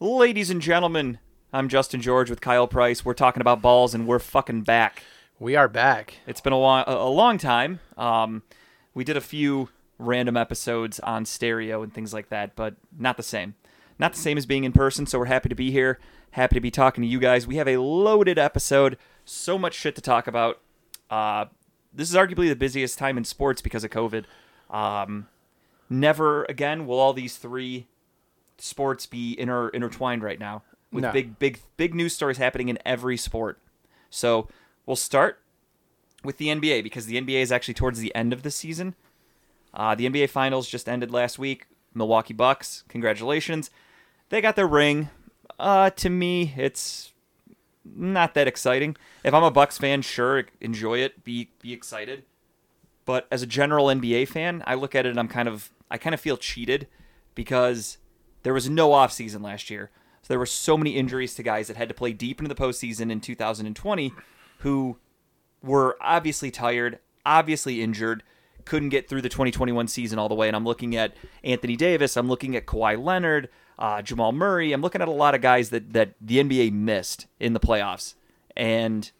Ladies and gentlemen, I'm Justin George with Kyle Price. We're talking about balls, and we're fucking back. We are back. It's been a long, a long time. Um, we did a few random episodes on stereo and things like that, but not the same. Not the same as being in person. So we're happy to be here. Happy to be talking to you guys. We have a loaded episode. So much shit to talk about. Uh, this is arguably the busiest time in sports because of COVID. Um, never again will all these three sports be inter- intertwined right now with No. big, big, big news stories happening in every sport. So we'll start with the NBA because the NBA is actually towards the end of the season. Uh, the NBA Finals just ended last week. Milwaukee Bucks, congratulations. They got their ring. Uh, to me, it's not that exciting. If I'm a Bucks fan, sure, enjoy it, be be excited. But as a general NBA fan, I look at it and I'm kind of I kind of feel cheated because there was no offseason last year. So there were so many injuries to guys that had to play deep into the postseason in 2020 who were obviously tired, obviously injured, couldn't get through the 2021 season all the way. And I'm looking at Anthony Davis, I'm looking at Kawhi Leonard, uh, Jamal Murray. I'm looking at a lot of guys that, that the NBA missed in the playoffs. And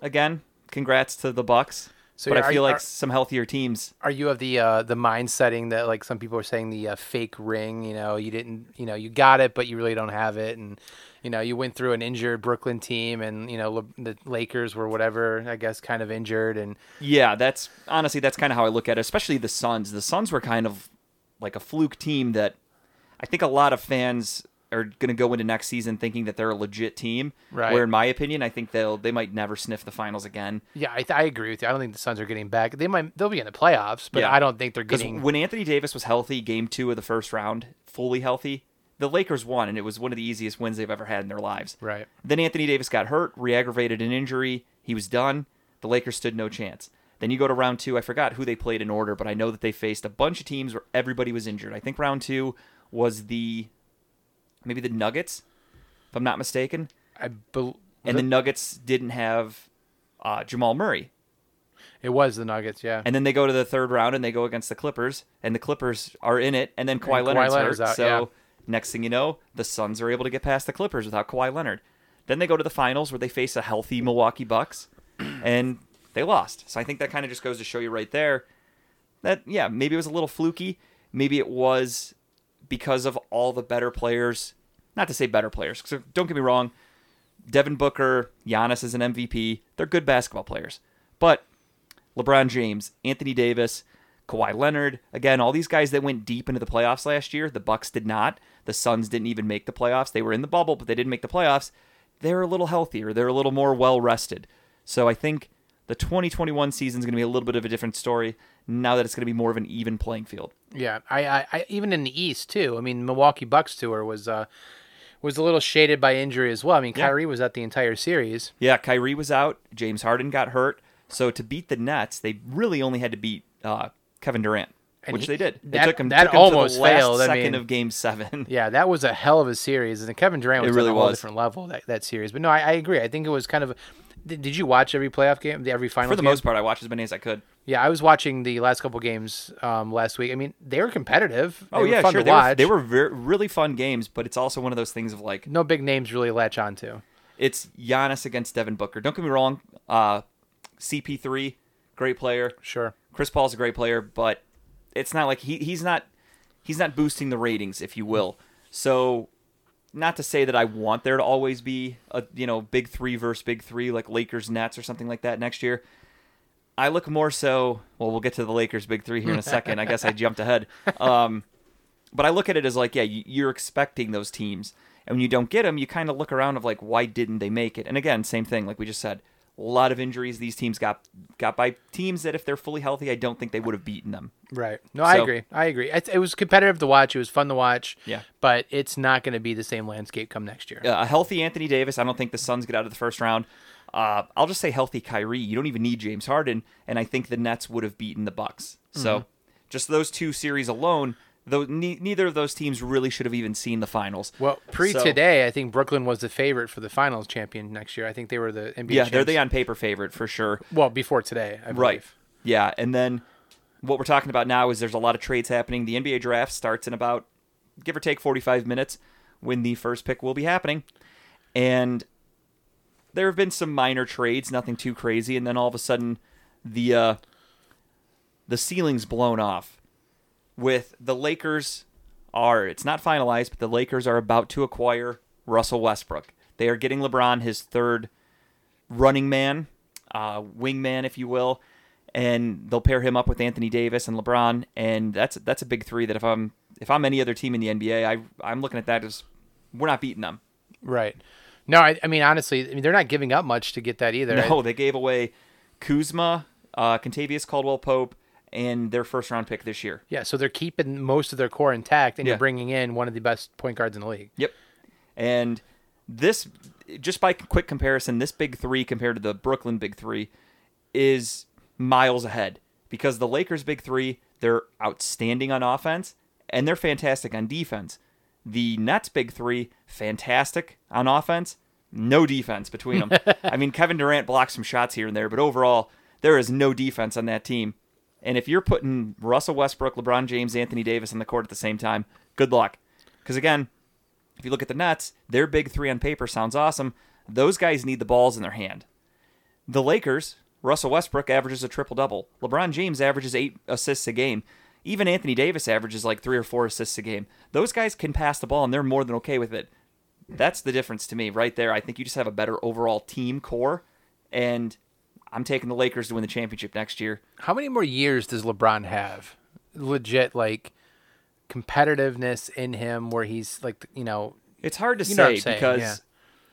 again, congrats to the Bucks. So but I are- feel like are- some healthier teams. Are you of the uh, the mind setting that like some people are saying the uh, fake ring? You know, you didn't, you know, you got it, but you really don't have it, and you know, you went through an injured Brooklyn team, and you know, the Lakers were whatever, I guess, kind of injured, and Yeah, that's honestly that's kind of how I look at it. Especially the Suns. The Suns were kind of like a fluke team that I think a lot of fans are going to go into next season thinking that they're a legit team. Right. Where in my opinion, I think they'll they might never sniff the finals again. yeah, I, I agree with you. I don't think the Suns are getting back. They might, they'll be in the playoffs, but Yeah. I don't think they're getting. when Anthony Davis was healthy, game two of the first round, fully healthy, the Lakers won, and it was one of the easiest wins they've ever had in their lives. Right. Then Anthony Davis got hurt, re-aggravated an injury. He was done. The Lakers stood no chance. Then you go to round two. I forgot who they played in order, but I know that they faced a bunch of teams where everybody was injured. I think round two was the maybe the Nuggets, if I'm not mistaken. I bel And the Nuggets didn't have uh, Jamal Murray. it was the Nuggets, yeah. And then they go to the third round and they go against the Clippers, and the Clippers are in it, and then Kawhi And Kawhi Leonard's Leonard's hurt. out, so yeah. next thing you know, the Suns are able to get past the Clippers without Kawhi Leonard. Then they go to the finals where they face a healthy Milwaukee Bucks, and they lost. So I think that kind of just goes to show you right there that yeah, maybe it was a little fluky. Maybe it was because of all the better players. Not to say better players, because don't get me wrong, Devin Booker, Giannis is an MVP. They're good basketball players. But LeBron James, Anthony Davis, Kawhi Leonard, again, all these guys that went deep into the playoffs last year, the Bucks did not. The Suns didn't even make the playoffs. They were in the bubble, but they didn't make the playoffs. They're a little healthier. They're a little more well rested. So I think the 2021 season is going to be a little bit of a different story now that it's going to be more of an even playing field. Yeah, I, I, I even in the East too. I mean, Milwaukee Bucks tour was uh was a little shaded by injury as well. I mean, Yeah. Kyrie was out the entire series. Yeah, Kyrie was out. James Harden got hurt. So to beat the Nets, they really only had to beat uh, Kevin Durant, And which he- they did. It that- took him, that took him almost to failed. I mean- of Game Seven. Yeah, that was a hell of a series, and Kevin Durant It was really on a whole was. different level that, that series. But no, I, I agree. I think it was kind of. Did, you watch every playoff game, every final? For the game? most part, I watched as many as I could. Yeah, I was watching the last couple games um, last week. I mean, they were competitive. They Oh were yeah, fun sure. To They were, they were ver- really fun games, but it's also one of those things of like no big names really latch on to. it's Giannis against Devin Booker. Don't get me wrong. Uh, CP3, great player. Sure. Chris Paul's a great player, but it's not like he he's not he's not boosting the ratings, if you will. So, not to say that I want there to always be a you know big three versus big three like Lakers Nets or something like that next year. I look more so. Well, we'll get to the Lakers big three here in a second. I guess I jumped ahead. Um, but I look at it as like, yeah, you- you're expecting those teams, and when you don't get them, you kind of look around of like, why didn't they make it? And again, same thing, like we just said, a lot of injuries these teams got got by teams that if they're fully healthy, I don't think they would have beaten them. Right. No, I agree. I agree. It, it was competitive to watch. It was fun to watch. Yeah. But it's not going to be the same landscape come next year. Uh, a healthy Anthony Davis, I don't think the Suns get out of the first round. Uh, I'll just say healthy Kyrie. You don't even need James Harden, and I think the Nets would have beaten the Bucks. So, just those two series alone, though ne- neither of those teams really should have even seen the finals. Well, pre So- today, I think Brooklyn was the favorite for the finals champion next year. I think they were the NBA. Yeah, they're the on paper favorite for sure. Well, before today, I believe. Right. Yeah, and then what we're talking about now is there's a lot of trades happening. The NBA draft starts in about give or take 45 minutes. when the first pick will be happening. And there have been some minor trades, nothing too crazy, and then all of a sudden the uh, the ceiling's blown off with the Lakers are it's not finalized, but the Lakers are about to acquire Russell Westbrook. They are getting LeBron his third running man, uh, wingman, if you will, and they'll pair him up with Anthony Davis and LeBron, and that's that's a big three. That if I'm if I'm any other team in the NBA, I I'm looking at that as we're not beating them. Right. No, I, I mean honestly, I mean they're not giving up much to get that either. No, they gave away Kuzma, uh, Kentavious Caldwell Pope, and their first round pick this year. Yeah, so they're keeping most of their core intact, and Yeah. you're bringing in one of the best point guards in the league. Yep. And this, just by quick comparison, this big three compared to the Brooklyn big three is miles ahead because the Lakers big three, they're outstanding on offense and they're fantastic on defense. The Nets big three, fantastic on offense, no defense between them. I mean, Kevin Durant blocks some shots here and there, but overall, there is no defense on that team. And if you're putting Russell Westbrook, LeBron James, Anthony Davis on the court at the same time, good luck. Because again, if you look at the Nets, their big three on paper sounds awesome. Those guys need the balls in their hand. The Lakers, Russell Westbrook averages a triple double. LeBron James averages eight assists a game. Even Anthony Davis averages like three or four assists a game. Those guys can pass the ball and they're more than okay with it. That's the difference to me right there. I think you just have a better overall team core, and I'm taking the Lakers to win the championship next year. How many more years does LeBron have? Legit, like competitiveness in him, where he's like, you know, It's hard to You know what say because yeah.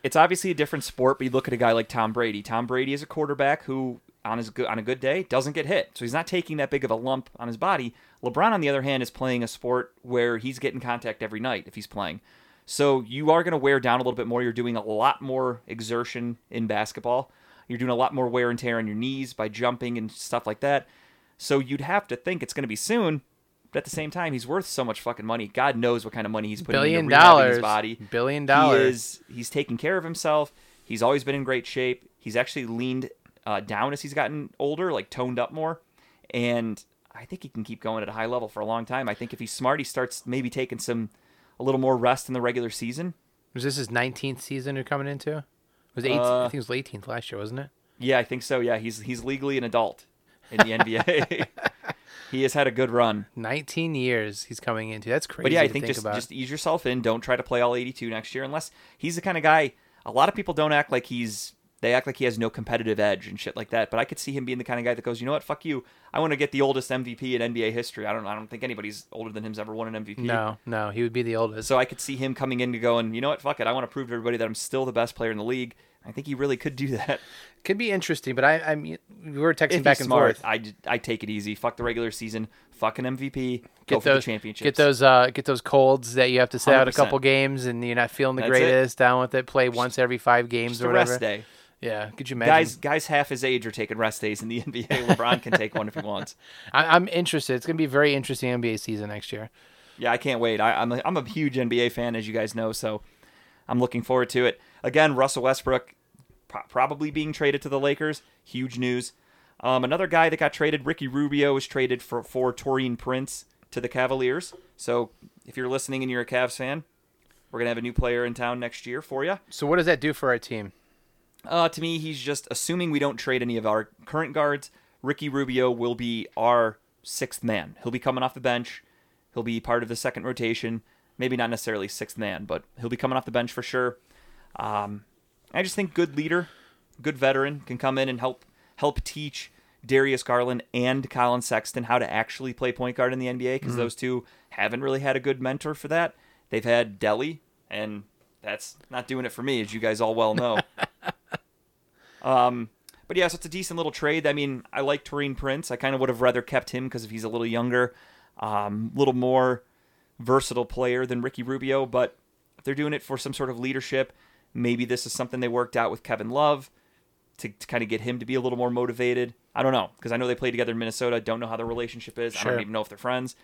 it's obviously a different sport. But you look at a guy like Tom Brady. Tom Brady is a quarterback who, on his good, on a good day, doesn't get hit, so he's not taking that big of a lump on his body. LeBron, on the other hand, is playing a sport where he's getting contact every night if he's playing. So you are going to wear down a little bit more. You're doing a lot more exertion in basketball. You're doing a lot more wear and tear on your knees by jumping and stuff like that. So you'd have to think it's going to be soon. But at the same time, he's worth so much fucking money. God knows what kind of money he's putting billion into dollars, his body. billion He dollars. is he's taking care of himself. He's always been in great shape. He's actually leaned uh, down as he's gotten older, like toned up more. And I think he can keep going at a high level for a long time. I think if he's smart, he starts maybe taking some a little more rest in the regular season. Is this his 19th season you're coming into? It was 18, Uh, I think it was 18th last year, wasn't it? Yeah, I think so. Yeah, he's he's legally an adult in the NBA. he has had a good run. 19 years he's coming into. That's crazy. But yeah, I to think, just about. just ease yourself in. Don't try to play all 82 next year unless he's the kind of guy. A lot of people don't act like he's. They act like he has no competitive edge and shit like that. But I could see him being the kind of guy that goes, you know what, fuck you. I want to get the oldest MVP in NBA history. I don't. I don't think anybody's older than him's ever won an MVP. no, no, he would be the oldest. So I could see him coming in to going, you know what, fuck it. I want to prove to everybody that I'm still the best player in the league. I think he really could do that. Could be interesting, but I, I'm we were texting If back and smart, forth. I take it easy. Fuck the regular season. Fuck an MVP. Go Get for those the championship. Get those uh get those colds that you have to sit out a couple games and you're not feeling the That's it. greatest. Down with it. Play once every five games Just or whatever. rest day. Yeah, could you imagine? Guys, guys half his age are taking rest days in the NBA. LeBron can take one if he wants. I, I'm interested. It's gonna be a very interesting NBA season next year. Yeah, I can't wait. I, I'm a, I'm a huge NBA fan, as you guys know, so I'm looking forward to it. Again, Russell Westbrook pro- probably being traded to the Lakers. Huge news. Um, another guy that got traded, Ricky Rubio, was traded for for Taurean Prince to the Cavaliers. So if you're listening and you're a Cavs fan, we're gonna have a new player in town next year for you. So what does that do for our team? Uh, to me, he's just assuming we don't trade any of our current guards. Ricky Rubio will be our sixth man. He'll be coming off the bench. He'll be part of the second rotation. Maybe not necessarily sixth man, but he'll be coming off the bench for sure. Um, I just think good leader, good veteran can come in and help help teach Darius Garland and Collin Sexton how to actually play point guard in the NBA because those two haven't really had a good mentor for that. They've had Delly, and that's not doing it for me, as you guys all well know. Um, but yeah, so it's a decent little trade. I mean, I like Taurean Prince. I kind of would have rather kept him because if he's a little younger, um, a little more versatile player than Ricky Rubio. But if they're doing it for some sort of leadership, maybe this is something they worked out with Kevin Love to, to kind of get him to be a little more motivated. I don't know because I know they played together in Minnesota. Don't know how their relationship is. I don't even know if they're friends.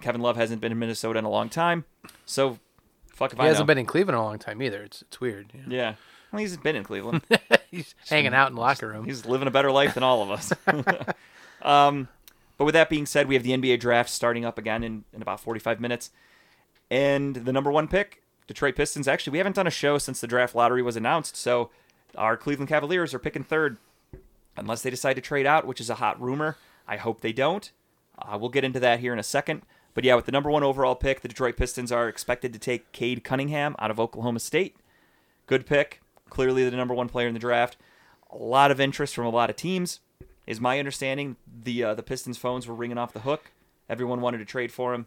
Kevin Love hasn't been in Minnesota in a long time, so fuck if He I hasn't know. been in Cleveland in a long time either. It's it's weird. you know. yeah, well, he's been in Cleveland. He's hanging out in the locker room. He's living a better life than all of us. um, but with that being said, we have the NBA draft starting up again in, in about 45 minutes. And the number one pick Detroit Pistons. Actually, we haven't done a show since the draft lottery was announced, so our Cleveland Cavaliers are picking third, unless they decide to trade out, which is a hot rumor. I hope they don't. Uh, we'll get into that here in a second. But yeah, with the number one overall pick, the Detroit Pistons are expected to take Cade Cunningham out of Oklahoma State. Good pick. Clearly the number one player in the draft. A lot of interest from a lot of teams. Is my understanding the uh, the Pistons phones were ringing off the hook. Everyone wanted to trade for him,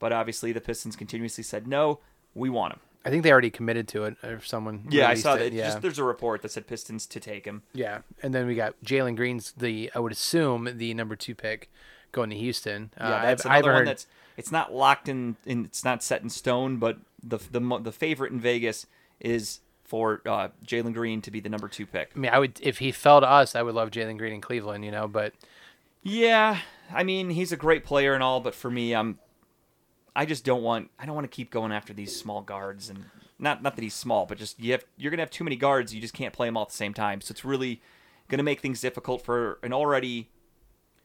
but obviously the Pistons continuously said no. We want him. I think they already committed to it, or someone. Yeah, I saw it, that. Yeah, Just, there's a report that said Pistons to take him. yeah, and then we got Jalen Green's the I would assume the number two pick going to Houston. Yeah, uh, that's I've, I've another one that's it's not locked in, in. It's not set in stone, but the the the favorite in Vegas is for uh, Jalen Green to be the number two pick. I mean, I would if he fell to us, I would love Jalen Green in Cleveland, you know. But Yeah, I mean he's a great player and all, but for me, I'm I just don't want I don't want to keep going after these small guards and not not that he's small, but just you have you're gonna have too many guards. You just can't play them all at the same time. So it's really gonna make things difficult for an already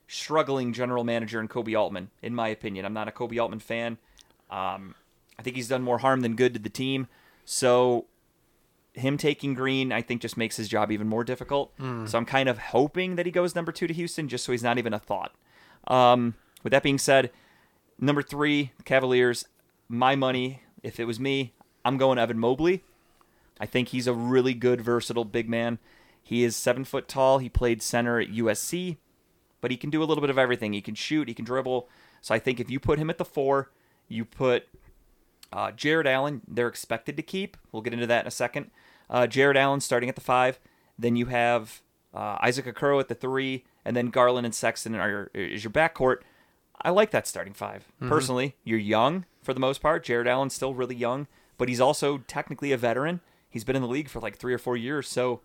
struggling general manager in Koby Altman, in my opinion. I'm not a Koby Altman fan. Um, I think he's done more harm than good to the team. So him taking Green, I think, just makes his job even more difficult. So I'm kind of hoping that he goes number two to Houston, just so he's not even a thought. Um, with that being said, number three, Cavaliers. My money, if it was me, I'm going Evan Mobley. I think he's a really good, versatile big man. He is seven foot tall. He played center at USC, but he can do a little bit of everything. He can shoot. He can dribble. So I think if you put him at the four, you put uh, Jarrett Allen. They're expected to keep. We'll get into that in a second. Uh, Jarrett Allen starting at the five. Then you have uh, Isaac Okoro at the three, and then Garland and Sexton are is your backcourt. I like that starting 5 personally. You're young for the most part. Jarrett Allen's still really young, but he's also technically a veteran. He's been in the league for like three or four years, so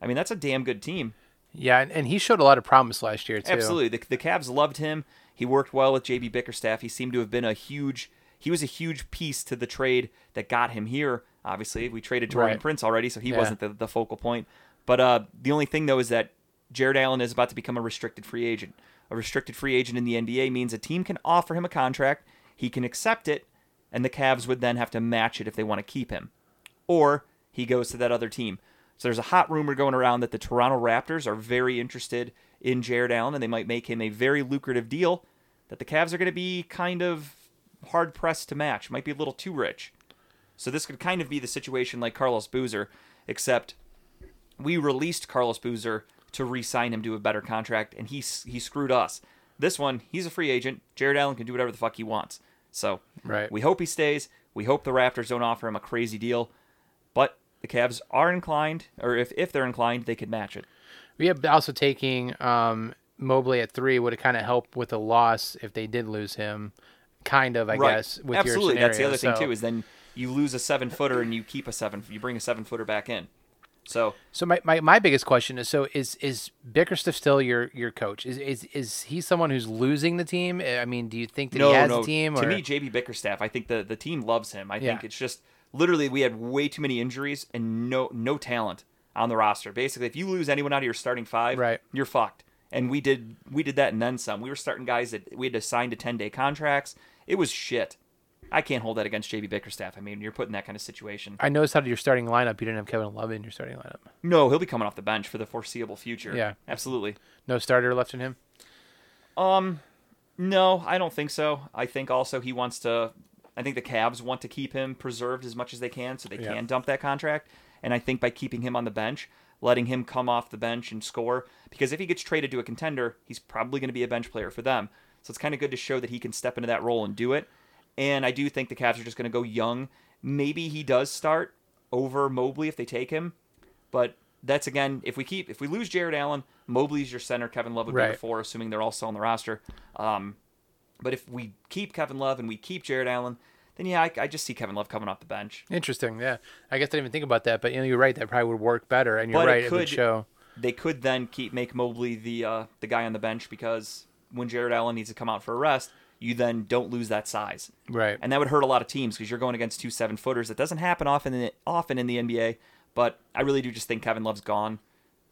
I mean that's a damn good team. yeah, and, and he showed a lot of promise last year too. Absolutely. The, the Cavs loved him. He worked well with JB Bickerstaff. He seemed to have been a huge he was a huge piece to the trade that got him here. Obviously, we traded Taurean Right. Prince already, so he Yeah. wasn't the, the focal point. But uh, the only thing though is that Jarrett Allen is about to become a restricted free agent. A restricted free agent in the NBA means a team can offer him a contract, he can accept it, and the Cavs would then have to match it if they want to keep him. Or he goes to that other team. So there's a hot rumor going around that the Toronto Raptors are very interested in Jarrett Allen and they might make him a very lucrative deal that the Cavs are going to be kind of hard pressed to match. Might be a little too rich. So this could kind of be the situation like Carlos Boozer, except we released Carlos Boozer to re-sign him to a better contract, and he he screwed us. This one, he's a free agent. Jarrett Allen can do whatever the fuck he wants. So Right. we hope he stays. We hope the Raptors don't offer him a crazy deal, but the Cavs are inclined, or if if they're inclined, they could match it. We have also taking um, Mobley at three would kind of helped with a loss if they did lose him. Kind of, I guess. With Absolutely, your that's the other scenario. thing too. Is then you lose a seven footer and you keep a seven. You bring a seven footer back in. So So my, my, my biggest question is so is is Bickerstaff still your your coach? Is is is he someone who's losing the team? Eh, I mean, do you think that no, he has no. a team? To me, JB Bickerstaff, I think the the team loves him. I think it's just literally we had way too many injuries and no no talent on the roster. Basically, if you lose anyone out of your starting five, Right. you're fucked. And we did we did that and then some. We were starting guys that we had to sign to ten day contracts. It was shit. I can't hold that against JB Bickerstaff. I mean, you're put in that kind of situation. I noticed out of your starting lineup, you didn't have Kevin Love in your starting lineup. No, he'll be coming off the bench for the foreseeable future. Yeah. absolutely. No starter left in him. Um, no, I don't think so. I think also he wants to. I think the Cavs want to keep him preserved as much as they can, so they Yeah. can dump that contract. And I think by keeping him on the bench, letting him come off the bench and score, because if he gets traded to a contender, he's probably going to be a bench player for them. So it's kind of good to show that he can step into that role and do it. And I do think the Cavs are just going to go young. Maybe he does start over Mobley if they take him, but that's again if we keep if we lose Jarrett Allen, Mobley's your center, Kevin Love would be the four, assuming they're all still on the roster. Um, but if we keep Kevin Love and we keep Jarrett Allen, then yeah, I, I just see Kevin Love coming off the bench. Interesting. Yeah, I guess I didn't even think about that, but you know, you're right. That probably would work better, and you're But it right. It, would could- show. They could then keep make Mobley the uh, the guy on the bench because when Jarrett Allen needs to come out for a rest, you then don't lose that size. Right. and that would hurt a lot of teams because you're going against two seven footers. That doesn't happen often in the, often in the NBA, but I really do just think Kevin Love's gone,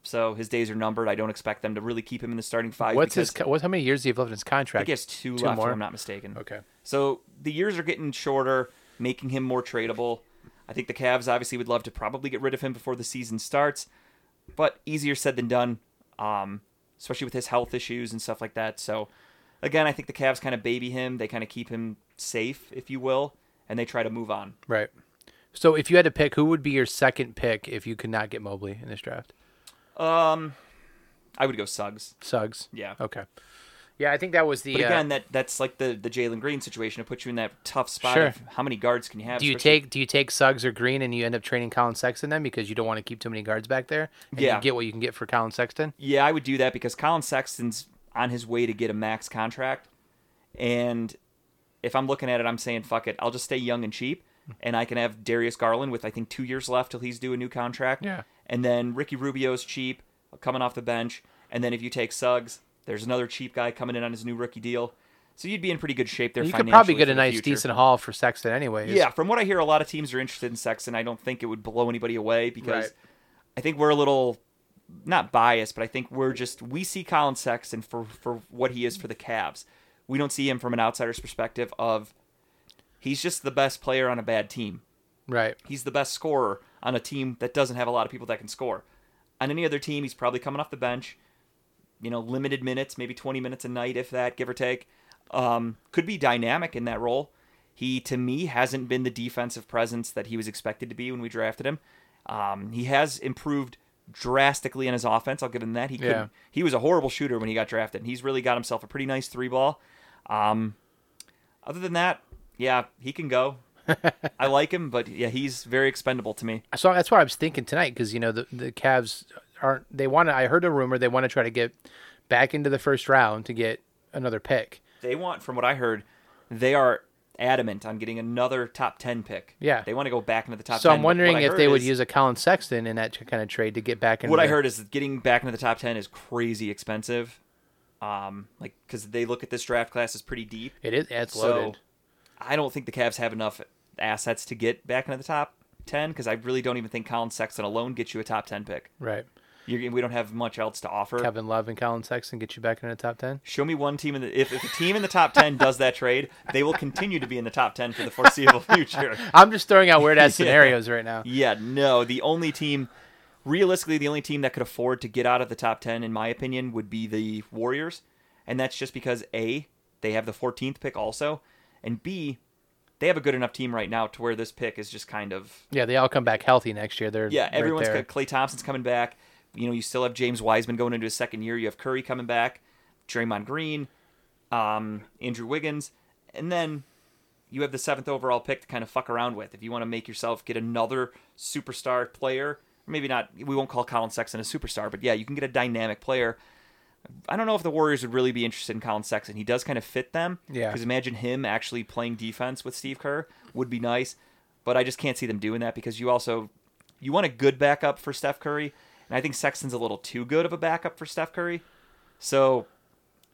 so his days are numbered. I don't expect them to really keep him in the starting five. What's his? What? How many years do you have left in his contract? I guess two, Two left, more? if I'm not mistaken. Okay. So the years are getting shorter, making him more tradable. I think the Cavs obviously would love to probably get rid of him before the season starts, but easier said than done, um, especially with his health issues and stuff like that. So, again, I think the Cavs kind of baby him. They kind of keep him safe, if you will, and they try to move on. Right. So if you had to pick, who would be your second pick if you could not get Mobley in this draft? Um, I would go Suggs. Suggs. Yeah. Okay. Yeah, I think that was the. But uh, again, that that's like the the Jalen Green situation to put you in that tough spot. Sure. Of how many guards can you have? do you especially- take do you take Suggs or Green and you end up trading Collin Sexton then because you don't want to keep too many guards back there? And Yeah. You get what you can get for Collin Sexton. Yeah, I would do that because Collin Sexton's on his way to get a max contract, and if I'm looking at it, I'm saying fuck it. I'll just stay young and cheap, and I can have Darius Garland with I think two years left till he's due a new contract. Yeah. And then Ricky Rubio's cheap, coming off the bench, and then if you take Suggs, there's another cheap guy coming in on his new rookie deal. So you'd be in pretty good shape there. You could probably get a nice future. decent haul for Sexton anyways. Yeah, from what I hear, a lot of teams are interested in Sexton. I don't think it would blow anybody away because Right. I think we're a little not biased, but I think we're just we see Collin Sexton for for what he is for the Cavs. We don't see him from an outsider's perspective of he's just the best player on a bad team. Right. He's the best scorer on a team that doesn't have a lot of people that can score. On any other team, he's probably coming off the bench. You know, limited minutes, maybe 20 minutes a night, if that, give or take. Um, could be dynamic in that role. He, to me, hasn't been the defensive presence that he was expected to be when we drafted him. Um, he has improved drastically in his offense. I'll give him that. He Yeah. couldn't. He was a horrible shooter when he got drafted. and He's really got himself a pretty nice three ball. Um, other than that, yeah, he can go. I like him, but yeah, he's very expendable to me. So that's what I was thinking tonight because you know the the Cavs aren't they want to I heard a rumor they want to try to get back into the first round to get another pick. They want, from what I heard, they are adamant on getting another top ten pick. Yeah. they want to go back into the top. So 10, I'm wondering if they would use a Collin Sexton in that kind of trade to get back into What I heard is that getting back into the top ten is crazy expensive. Um, like because they look at this draft class as pretty deep. It is it's So loaded. I don't think the Cavs have enough assets to get back into the top ten because I really don't even think Collin Sexton alone gets you a top ten pick. right. You're, we don't have much else to offer. Kevin Love and Collin Sexton get you back in the top ten. Show me one team in the if, if a team in the top ten does that trade, they will continue to be in the top ten for the foreseeable future. I'm just throwing out weird ass Yeah. scenarios right now. Yeah, no, the only team realistically the only team that could afford to get out of the top 10 in my opinion would be the Warriors, and that's just because A, they have the 14th pick also, and B, they have a good enough team right now to where this pick is just kind of Yeah, they all come back healthy next year. They're yeah, right everyone's got Klay Thompson's coming back. You know, you still have James Wiseman going into his second year. You have Curry coming back, Draymond Green, um, Andrew Wiggins, and then you have the seventh overall pick to kind of fuck around with. If you want to make yourself get another superstar player, maybe not. We won't call Collin Sexton a superstar, but yeah, you can get a dynamic player. I don't know if the Warriors would really be interested in Collin Sexton. He does kind of fit them. Yeah. Because imagine him actually playing defense with Steve Kerr would be nice, but I just can't see them doing that because you also you want a good backup for Steph Curry, and I think Sexton's a little too good of a backup for Steph Curry. So,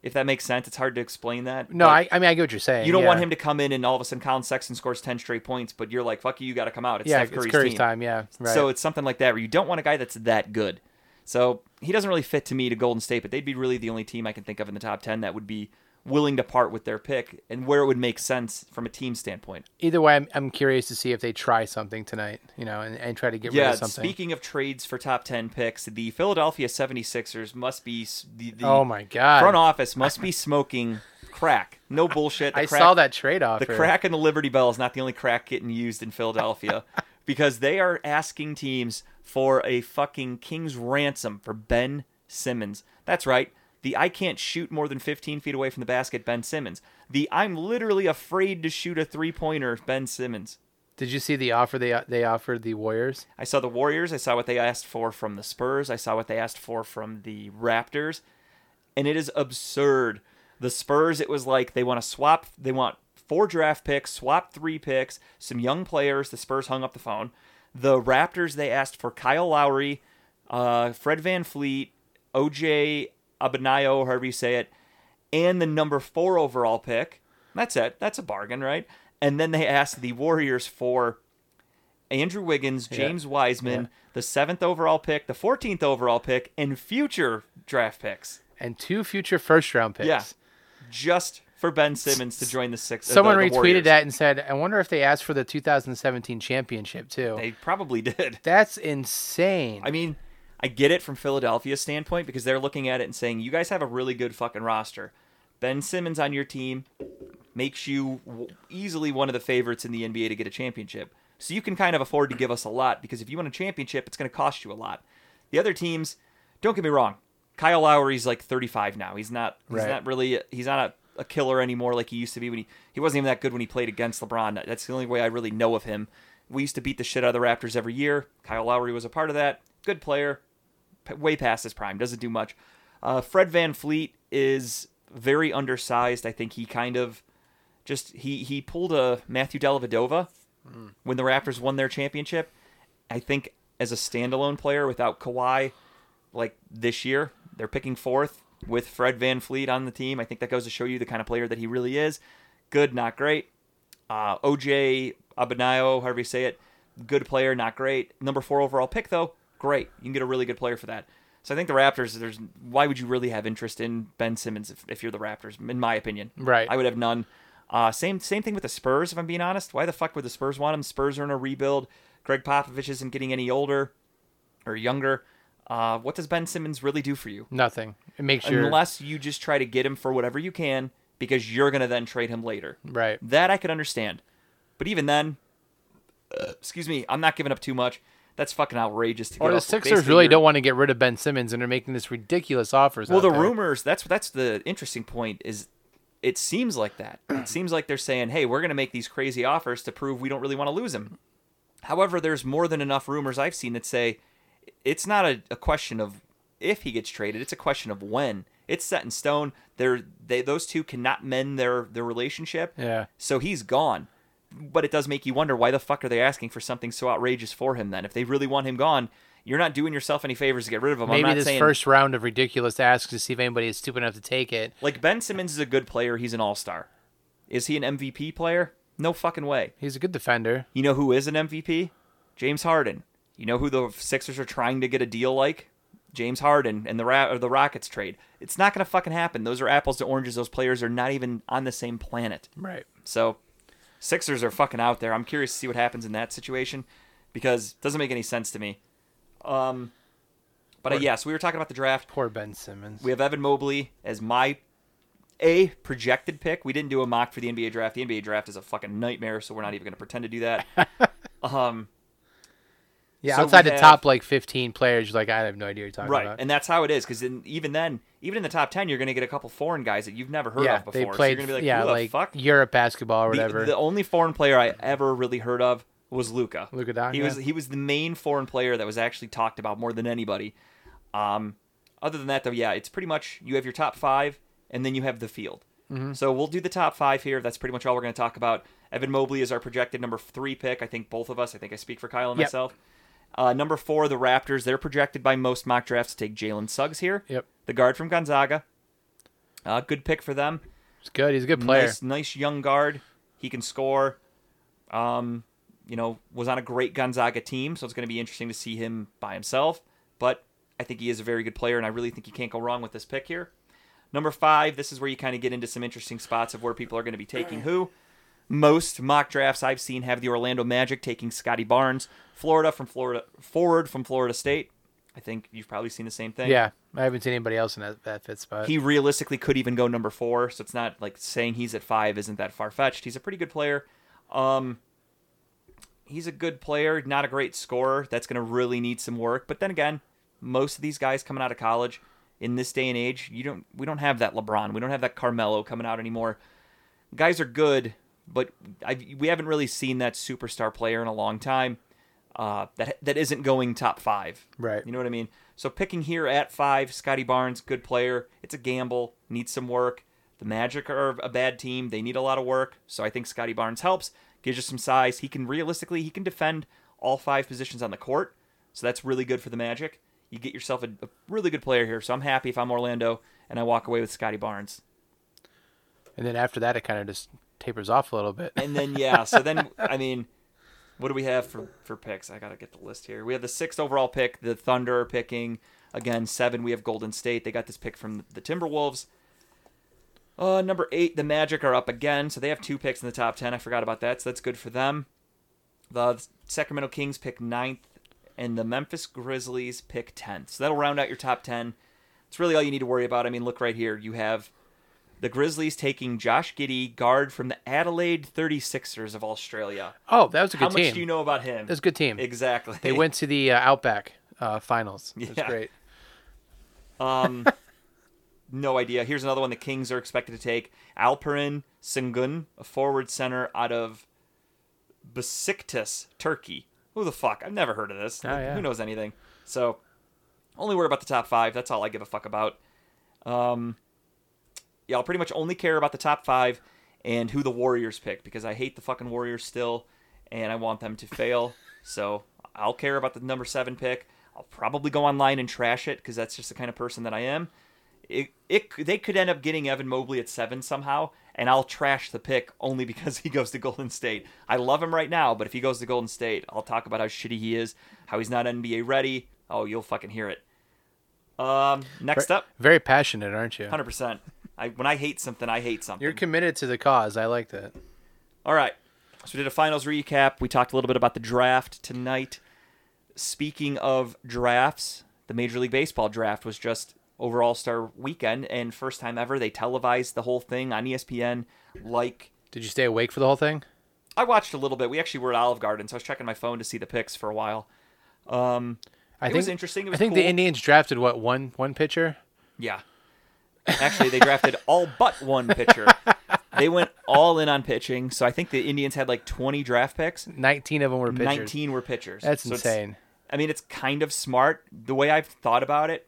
if that makes sense, it's hard to explain that. No, I, I mean I get what you're saying. you don't yeah. want him to come in and all of a sudden Collin Sexton scores ten straight points, but you're like, "Fuck you, you got to come out." It's Yeah, Steph Curry's, it's Curry's team. time. Yeah, right. So it's something like that where you don't want a guy that's that good. So he doesn't really fit to me to Golden State, but they'd be really the only team I can think of in the top ten that would be willing to part with their pick and where it would make sense from a team standpoint. either way, I'm, I'm curious to see if they try something tonight. You know, and, and try to get rid of something. speaking of trades for top 10 picks, the Philadelphia 76ers must be the, the oh my god! front office must be smoking crack. No bullshit. The I crack, saw that trade off. The crack in the Liberty Bell is not the only crack getting used in Philadelphia because they are asking teams for a fucking king's ransom for Ben Simmons. That's right. The I can't shoot more than 15 feet away from the basket, Ben Simmons. The I'm literally afraid to shoot a three pointer, Ben Simmons. Did you see the offer they they offered the Warriors? I saw the Warriors. I saw what they asked for from the Spurs. I saw what they asked for from the Raptors. And it is absurd. The Spurs, it was like they want to swap, they want four draft picks, swap three picks, some young players. The Spurs hung up the phone. The Raptors, they asked for Kyle Lowry, uh, Fred VanVleet, OJ Abanayo, however you say it, and the number four overall pick. That's it. That's a bargain, right? And then they asked the Warriors for Andrew Wiggins, James Wiseman, Yeah. the seventh overall pick, the 14th overall pick, and future draft picks. And two future first round picks. Yeah. Just for Ben Simmons to join the six. uh, Someone the- the retweeted Warriors. that and said, "I wonder if they asked for the 2017 championship too." They probably did. That's insane. I mean, I get it from Philadelphia's standpoint because they're looking at it and saying, you guys have a really good fucking roster. Ben Simmons on your team makes you easily one of the favorites in the NBA to get a championship. So you can kind of afford to give us a lot because if you win a championship, it's going to cost you a lot. The other teams, don't get me wrong, Kyle Lowry's like 35 now. He's not. He's Right. not really. He's not a, a killer anymore like he used to be when he. He wasn't even that good when he played against LeBron. That's the only way I really know of him. We used to beat the shit out of the Raptors every year. Kyle Lowry was a part of that. Good player, way past his prime. Doesn't do much. Uh, Fred VanVleet is very undersized. I think he kind of just he he pulled a Matthew Dellavedova when the Raptors won their championship. I think as a standalone player without Kawhi, like this year, they're picking fourth with Fred VanVleet on the team. I think that goes to show you the kind of player that he really is. Good, not great. Uh, OJ Abanayo, however you say it, good player, not great. Number four overall pick though, great. You can get a really good player for that. So I think the Raptors. There's why would you really have interest in Ben Simmons if, if you're the Raptors? In my opinion, Right. I would have none. Uh, same same thing with the Spurs. If I'm being honest, why the fuck would the Spurs want him? Spurs are in a rebuild. Gregg Popovich isn't getting any older or younger. Uh, what does Ben Simmons really do for you? Nothing. It makes your Unless you just try to get him for whatever you can because you're gonna then trade him later. right. That I could understand. But even then, uh, excuse me, I'm not giving up too much. That's fucking outrageous to Or the Sixers really your- don't want to get rid of Ben Simmons, and they're making this ridiculous offers. Well, the there. rumors that's that's the interesting point is it seems like that. It seems like they're saying, "Hey, we're going to make these crazy offers to prove we don't really want to lose him." However, there's more than enough rumors I've seen that say it's not a, a question of if he gets traded; it's a question of when. It's set in stone. They're they those two cannot mend their their relationship. Yeah. So he's gone. But it does make you wonder why the fuck are they asking for something so outrageous for him then? If they really want him gone, you're not doing yourself any favors to get rid of him. I'm Maybe this saying first round of ridiculous asks to see if anybody is stupid enough to take it. like Ben Simmons is a good player. He's an all star. Is he an MVP player? No fucking way. He's a good defender. You know who is an MVP? James Harden. You know who the Sixers are trying to get a deal like? James Harden and the Ra- or the Rockets trade. It's not gonna fucking happen. Those are apples to oranges. Those players are not even on the same planet. Right. So, Sixers are fucking out there. I'm curious to see what happens in that situation because it doesn't make any sense to me. Um, but uh, yes, we were talking about the draft. Poor Ben Simmons. We have Evan Mobley as my a projected pick. We didn't do a mock for the NBA draft. The NBA draft is a fucking nightmare, so we're not even going to pretend to do that. um, yeah, so outside the have- top like 15 players, you're like I have no idea what you're talking right, about. and that's how it is. Because even then, even in the top ten, you're going to get a couple foreign guys that you've never heard yeah, of before. they so you're played. going to be like, yeah, the like fuck? Europe basketball or whatever. The, only foreign player I ever really heard of was Luca. Luka Doncic, He was he was the main foreign player that was actually talked about more than anybody. Um, other than that, though, yeah, it's pretty much you have your top five, and then you have the field. Mm-hmm. So we'll do the top five here. That's pretty much all we're going to talk about. Evan Mobley is our projected number three pick. I think both of us. I think I speak for Kyle and Yep. myself. Uh, number four, the Raptors. They're projected by most mock drafts to take Jalen Suggs here, yep, the guard from Gonzaga. Uh, good pick for them. he's good. He's a good player. Nice, nice young guard. He can score. Um, you know, was on a great Gonzaga team, so it's going to be interesting to see him by himself. But I think he is a very good player, and I really think you can't go wrong with this pick here. Number five, this is where you kind of get into some interesting spots of where people are going to be taking who. Most mock drafts I've seen have the Orlando Magic taking Scottie Barnes, Florida from Florida forward from Florida State. I think you've probably seen the same thing. Yeah, I haven't seen anybody else in that, that fit spot. He realistically could even go number four, so it's not like saying he's at five isn't that far fetched. He's a pretty good player. Um, he's a good player, not a great scorer. That's going to really need some work. But then again, most of these guys coming out of college in this day and age, you don't we don't have that LeBron, we don't have that Carmelo coming out anymore. Guys are good, but I, we haven't really seen that superstar player in a long time. Uh, that that isn't going top five. Right. You know what I mean? So picking here at five, Scottie Barnes, good player. It's a gamble, needs some work. The Magic are a bad team; they need a lot of work. So I think Scottie Barnes helps, gives you some size. He can realistically he can defend all five positions on the court, so that's really good for the Magic. You get yourself a, a really good player here. So I'm happy if I'm Orlando and I walk away with Scottie Barnes. and then after that, it kind of just tapers off a little bit. And then yeah, so then I mean, what do we have for for picks? I gotta get the list here. We have the sixth overall pick. The Thunder are picking again seven. We have Golden State. They got this pick from the Timberwolves. Uh, number eight, the Magic are up again, so they have two picks in the top ten. I forgot about that, so that's good for them. The Sacramento Kings pick ninth, and the Memphis Grizzlies pick tenth. So that'll round out your top ten. It's really all you need to worry about. I mean, look right here. You have the Grizzlies taking Josh Giddey, guard from the Adelaide 36ers of Australia. Oh, that was a good How team. How much do you know about him? That was a good team. Exactly. They went to the uh, Outback uh, finals. It was Yeah. great. Um, no idea. Here's another one the Kings are expected to take. Alperen Sengun, a forward center out of Besiktas, Turkey. Who the fuck? I've never heard of this. Oh, yeah. Who knows anything? So, only worry about the top five. That's all I give a fuck about. Um, yeah, I'll pretty much only care about the top five and who the Warriors pick because I hate the fucking Warriors still, and I want them to fail. So I'll care about the number seven pick. I'll probably go online and trash it because that's just the kind of person that I am. It, it they could end up getting Evan Mobley at seven somehow, and I'll trash the pick only because he goes to Golden State. I love him right now, but if he goes to Golden State, I'll talk about how shitty he is, how he's not NBA ready. Oh, you'll fucking hear it. Um, next up, Very passionate, aren't you? hundred percent. I when I hate something, I hate something. You're committed to the cause. I like that. All right. So we did a finals recap. We talked a little bit about the draft tonight. Speaking of drafts, the Major League Baseball draft was just over All Star weekend, and first time ever they televised the whole thing on ESPN. Like Did you stay awake for the whole thing? I watched a little bit. We actually were at Olive Garden, so I was checking my phone to see the picks for a while. Um, I it think was interesting. It was I think cool. the Indians drafted what one one pitcher. Yeah. Actually, they drafted all but one pitcher. They went all in on pitching, so I think the Indians had like 20 draft picks. Nineteen of them were pitchers. 19 were pitchers. That's So insane. I mean, it's kind of smart. The way I've thought about it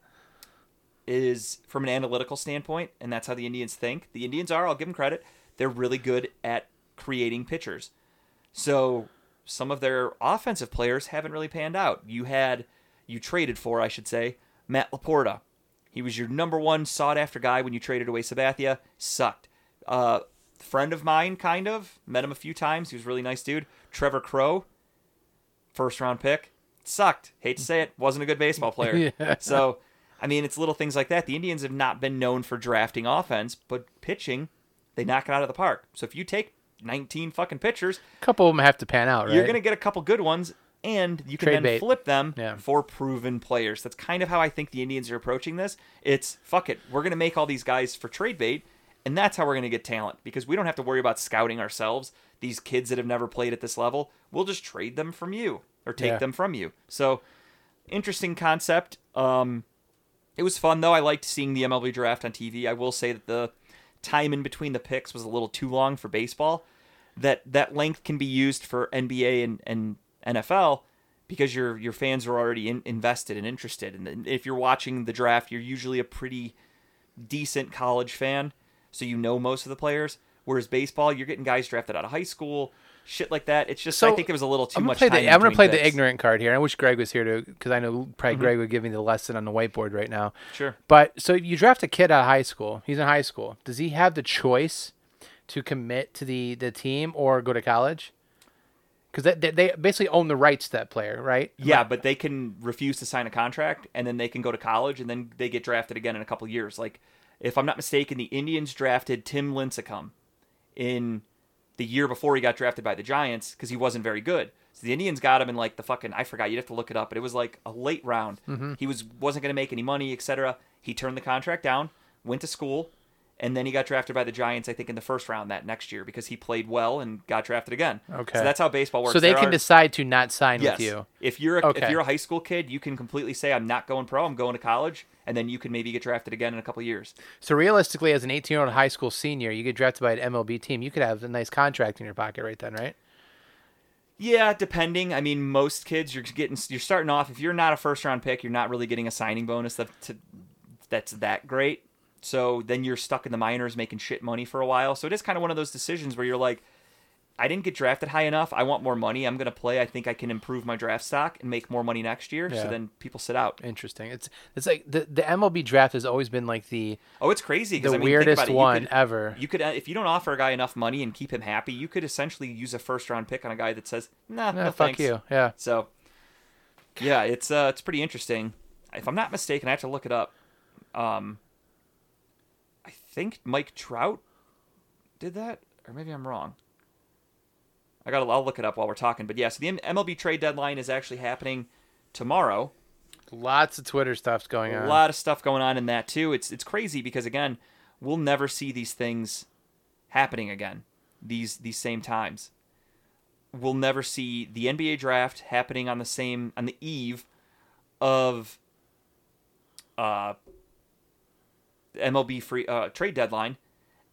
is from an analytical standpoint, and that's how the Indians think. The Indians are, I'll give them credit, they're really good at creating pitchers. So some of their offensive players haven't really panned out. You had, you traded for, I should say, Matt Laporta. He was your number one sought after guy when you traded away Sabathia. Sucked. Uh, friend of mine, kind of. Met him a few times. He was a really nice dude. Trevor Crowe, first round pick. Sucked. Hate to say it. Wasn't a good baseball player. Yeah. So, I mean, it's little things like that. The Indians have not been known for drafting offense, but pitching, they knock it out of the park. So if you take 19 fucking pitchers, A couple of them have to pan out, right? you're going to get a couple good ones, and you can Trade then bait. flip them Yeah. for proven players. That's kind of how I think the Indians are approaching this. It's fuck it, we're going to make all these guys for trade bait, and that's how we're going to get talent because we don't have to worry about scouting ourselves. These kids that have never played at this level, we'll just trade them from you or take Yeah. them from you. So, interesting concept. Um, it was fun though. I liked seeing the MLB draft on TV. I will say that the time in between the picks was a little too long for baseball. That that length can be used for NBA and, and NFL because your your fans are already in, invested and interested. And if you're watching the draft, you're usually a pretty decent college fan, so you know most of the players. Whereas baseball, you're getting guys drafted out of high school, shit like that. It's just I think there was a little too I'm much the I'm gonna play between the ignorant card here. I wish Greg was here to because I know probably Mm-hmm. Greg would give me the lesson on the whiteboard right now. Sure. But so you draft a kid out of high school. He's in high school. Does he have the choice to commit to the the team or go to college? Because they, they, they basically own the rights to that player, right? Yeah, but they can refuse to sign a contract, and then they can go to college, and then they get drafted again in a couple years. Like, if I'm not mistaken, the Indians drafted Tim Lincecum in the year before he got drafted by the Giants because he wasn't very good. So the Indians got him in like the fucking I forgot. You'd have to look it up, but it was like a late round. Mm-hmm. He was wasn't going to make any money, etc. He turned the contract down, went to school, and then he got drafted by the Giants. I think in the first round that next year because he played well and got drafted again. Okay. so that's how baseball works. So they There can are- decide to not sign Yes. with you. If you're a, if you're a high school kid, you can completely say I'm not going pro. I'm going to college, and then you can maybe get drafted again in a couple years. So realistically, as an 18 year old high school senior, you get drafted by an MLB team. You could have a nice contract in your pocket right then, right? Yeah, depending. I mean, most kids you're getting you're starting off. If you're not a first round pick, you're not really getting a signing bonus that to, that's that great. So then you're stuck in the minors making shit money for a while. So it is kind of one of those decisions where you're like, I didn't get drafted high enough. I want more money. I'm going to play. I think I can improve my draft stock and make more money next year. Yeah. So then people sit out. Interesting. It's it's like the the MLB draft has always been like the Oh, it's crazy. the I mean, think weirdest about it. One could- ever. You could, uh, if you don't offer a guy enough money and keep him happy, you could essentially use a first round pick on a guy that says, "Nah, Nah, no fuck thanks." you. Yeah. So, yeah, it's uh, it's pretty interesting. If I'm not mistaken, I have to look it up. Um, think Mike Trout did that, or maybe I'm wrong. I got. I'll look it up while we're talking. But yeah, so the MLB trade deadline is actually happening tomorrow. Lots of Twitter stuff's going on. A lot of stuff going on in that too. It's it's crazy because again, we'll never see these things happening again. These these same times. We'll never see the NBA draft happening on the same on the eve of uh MLB free uh, trade deadline,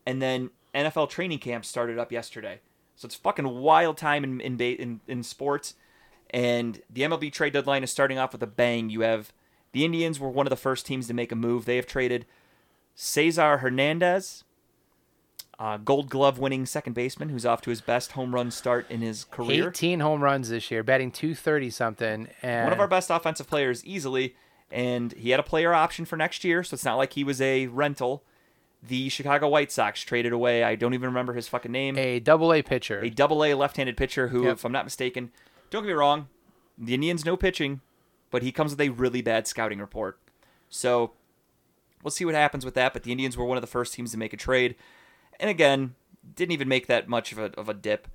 and then NFL training camp started up yesterday. So it's fucking wild time in in in, in sports, and the MLB trade deadline is starting off with a bang. You have the Indians were one of the first teams to make a move. They have traded Cesar Hernandez, uh, Gold Glove winning second baseman, who's off to his best home run start in his career. 18 home runs this year, batting 230 something. And One of our best offensive players easily, and he had a player option for next year, so it's not like he was a rental. The Chicago White Sox traded away. I don't even remember his fucking name. a double A pitcher. a double A left-handed pitcher who, Yep. if I'm not mistaken, don't get me wrong, the Indians no pitching, but he comes with a really bad scouting report. So we'll see what happens with that. But the Indians were one of the first teams to make a trade, and again, didn't even make that much of a of a dip.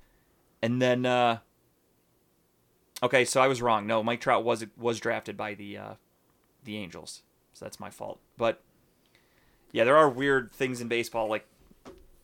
And then, uh, okay, so I was wrong. No, Mike Trout was was drafted by the uh, the Angels, so that's my fault. But yeah, there are weird things in baseball like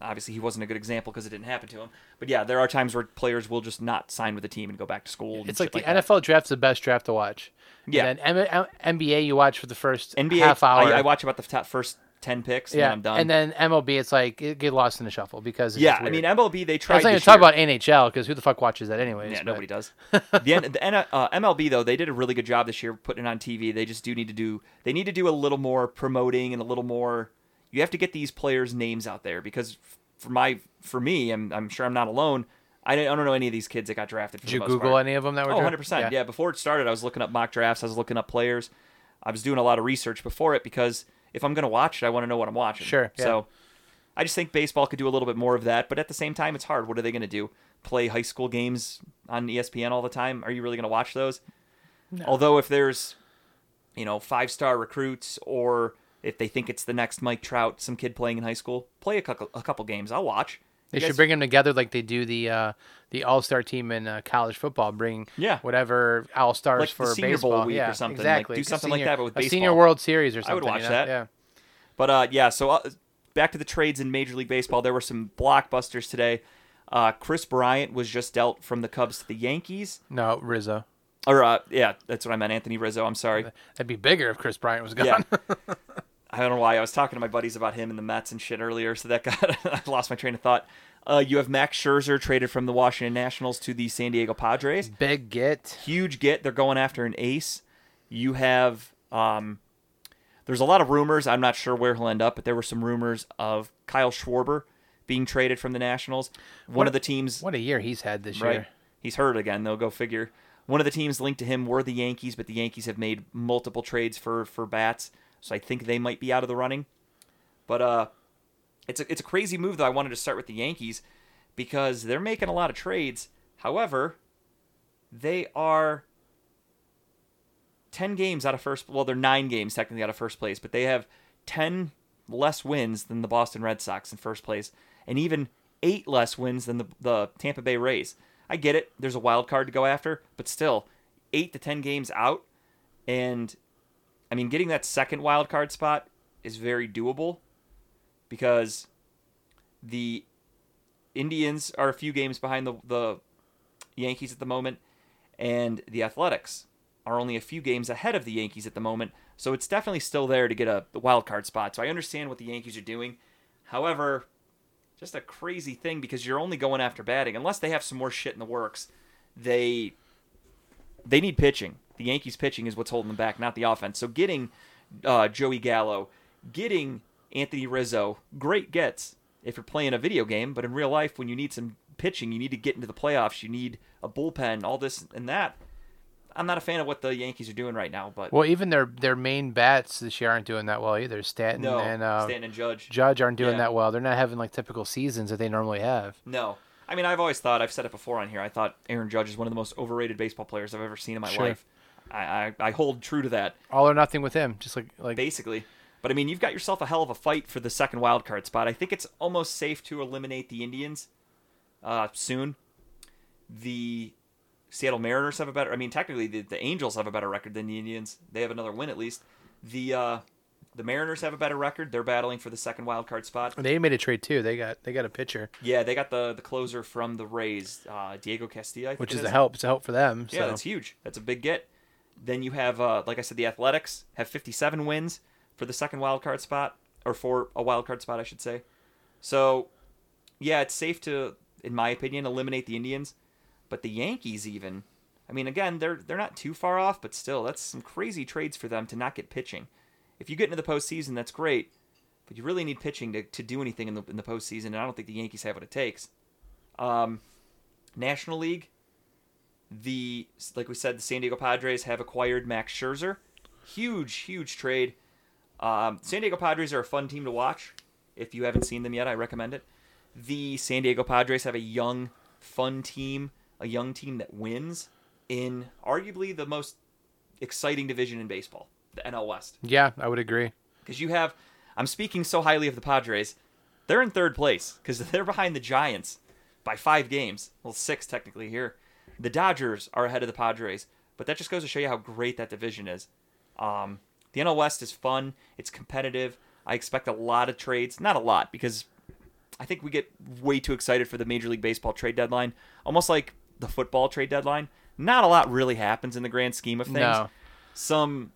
obviously he wasn't a good example because it didn't happen to him. But yeah, there are times where players will just not sign with the team and go back to school. it's like the that. NFL draft's the best draft to watch. Yeah. And then M- M- NBA you watch for the first NBA. half hour. I, I watch about the top first ten picks, and yeah, then I'm done. and then MLB, it's like it get lost in the shuffle because it's yeah, I mean MLB they tried. Let's not even talk about NHL because who the fuck watches that anyways? Yeah, but- nobody does. the, N- the N- uh, MLB though, they did a really good job this year putting it on TV. They just do need to do. They need to do a little more promoting and a little more. You have to get these players' names out there because for my for me, I'm I'm sure I'm not alone. I don't, I don't know any of these kids that got drafted. For Did you Google part. any of them that were? Oh, 100%. Yeah. before it started, I was looking up mock drafts. I was looking up players. I was doing a lot of research before it because if I'm going to watch it, I want to know what I'm watching. Sure, yeah. So I just think baseball could do a little bit more of that. But at the same time, it's hard. What are they going to do? Play high school games on ESPN all the time? Are you really going to watch those? Although, if there's, you know, five star recruits or if they think it's the next Mike Trout, some kid playing in high school, play a couple, a couple games. I'll watch. They should bring them together like they do the uh, the All Star team in uh, college football. Bring Yeah. whatever All Stars Like for Senior Bowl baseball week or yeah, something, like, Exactly. do A something like that, but with a Senior baseball. World Series or something. I would watch you know? that. Yeah. But uh, yeah, so uh, back to the trades in Major League Baseball. There were some blockbusters today. Uh, Kris Bryant was just dealt from the Cubs to the Yankees. No, Rizzo. Or uh, yeah, that's what I meant. Anthony Rizzo. I'm sorry. That'd be bigger if Kris Bryant was gone. Yeah. I don't know why. I was talking to my buddies about him and the Mets and shit earlier, so that got I lost my train of thought. Uh, you have Max Scherzer traded from the Washington Nationals to the San Diego Padres. Big get. huge get. They're going after an ace. You have um, there's a lot of rumors. I'm not sure where he'll end up, but there were some rumors of Kyle Schwarber being traded from the Nationals. One What- of the teams, What a year he's had this right? year. He's hurt again. They'll go figure. One of the teams linked to him were the Yankees, but the Yankees have made multiple trades for for bats, so I think they might be out of the running. But uh, it's a it's a crazy move though. I wanted to start with the Yankees because they're making a lot of trades. However, they are 10 games out of first well they're 9 games technically out of first place but they have 10 less wins than the Boston Red Sox in first place and even 8 less wins than the, the Tampa Bay Rays. I get it. There's a wild card to go after, but still 8 to 10 games out and I mean getting that second wild card spot is very doable because the Indians are a few games behind the the Yankees at the moment and the Athletics are only a few games ahead of the Yankees at the moment. So it's definitely still there to get a wild card spot. So I understand what the Yankees are doing. However, just a crazy thing because you're only going after batting unless they have some more shit in the works. They they need pitching. The Yankees pitching is what's holding them back, not the offense. So getting uh, Joey Gallo, getting Anthony Rizzo, great gets if you're playing a video game. But in real life, when you need some pitching, you need to get into the playoffs. You need a bullpen, all this and that. I'm not a fan of what the Yankees are doing right now, but Well, even their their main bats this year aren't doing that well either. Stanton no, and uh, Stanton and Judge. Judge aren't doing Yeah. that well. They're not having like typical seasons that they normally have. No. I mean, I've always thought, I've said it before on here, I thought Aaron Judge is one of the most overrated baseball players I've ever seen in my Sure. life. I, I, I hold true to that, All or nothing with him. Just like like basically. But I mean, you've got yourself a hell of a fight for the second wild card spot. I think it's almost safe to eliminate the Indians uh, soon. The Seattle Mariners have a better. I mean, technically, the, the Angels have a better record than the Indians. They have another win at least. The uh, the Mariners have a better record. They're battling for the second wild card spot. They made a trade too. They got they got a pitcher, Yeah, they got the the closer from the Rays, uh, Diego Castillo. I think which it is a help. It's a help for them. Yeah, so. that's huge. That's a big get. Then you have, uh, like I said, the Athletics have 57 wins for the second wild card spot, or for a wild card spot, I should say. So, yeah, it's safe to, in my opinion, eliminate the Indians. But the Yankees, even, I mean, again, they're they're not too far off, but still, that's some crazy trades for them to not get pitching. If you get into the postseason, that's great, but you really need pitching to, to do anything in the in the postseason, and I don't think the Yankees have what it takes. Um, National League, the like we said, the San Diego Padres have acquired Max Scherzer. Huge, huge trade. Um, San Diego Padres are a fun team to watch. If you haven't seen them yet, I recommend it. The San Diego Padres have a young, fun team, a young team that wins in arguably the most exciting division in baseball, the NL West. Yeah, I would agree. Because you have, I'm speaking so highly of the Padres. They're in third place because they're behind the Giants by five games. Well, six technically here. The Dodgers are ahead of the Padres, but that just goes to show you how great that division is. Um, the NL West is fun. It's competitive. I expect a lot of trades. Not a lot because I think we get way too excited for the Major League Baseball trade deadline, almost like the football trade deadline. Not a lot really happens in the grand scheme of things. No. Some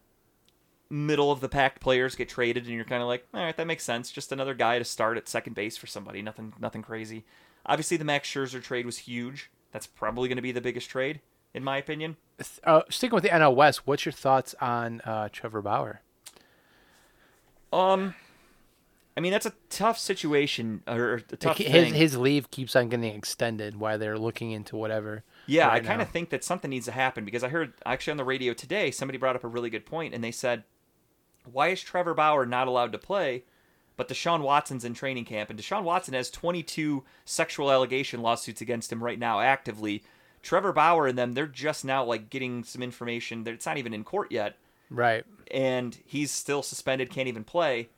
middle of the pack players get traded, and you're kind of like, all right, that makes sense. Just another guy to start at second base for somebody. Nothing, nothing crazy. Obviously, the Max Scherzer trade was huge. That's probably going to be the biggest trade, in my opinion. Uh, sticking with the NL West, what's your thoughts on uh, Trevor Bauer? Um, I mean, that's a tough situation or a tough Like, thing. his his leave keeps on getting extended while they're looking into whatever. Yeah, right I kind of think that something needs to happen because I heard actually on the radio today somebody brought up a really good point and they said, "Why is Trevor Bauer not allowed to play, but Deshaun Watson's in training camp and Deshaun Watson has 22 sexual allegation lawsuits against him right now actively. Trevor Bauer and them they're just now like getting some information that it's not even in court yet Right. and he's still suspended, can't even play."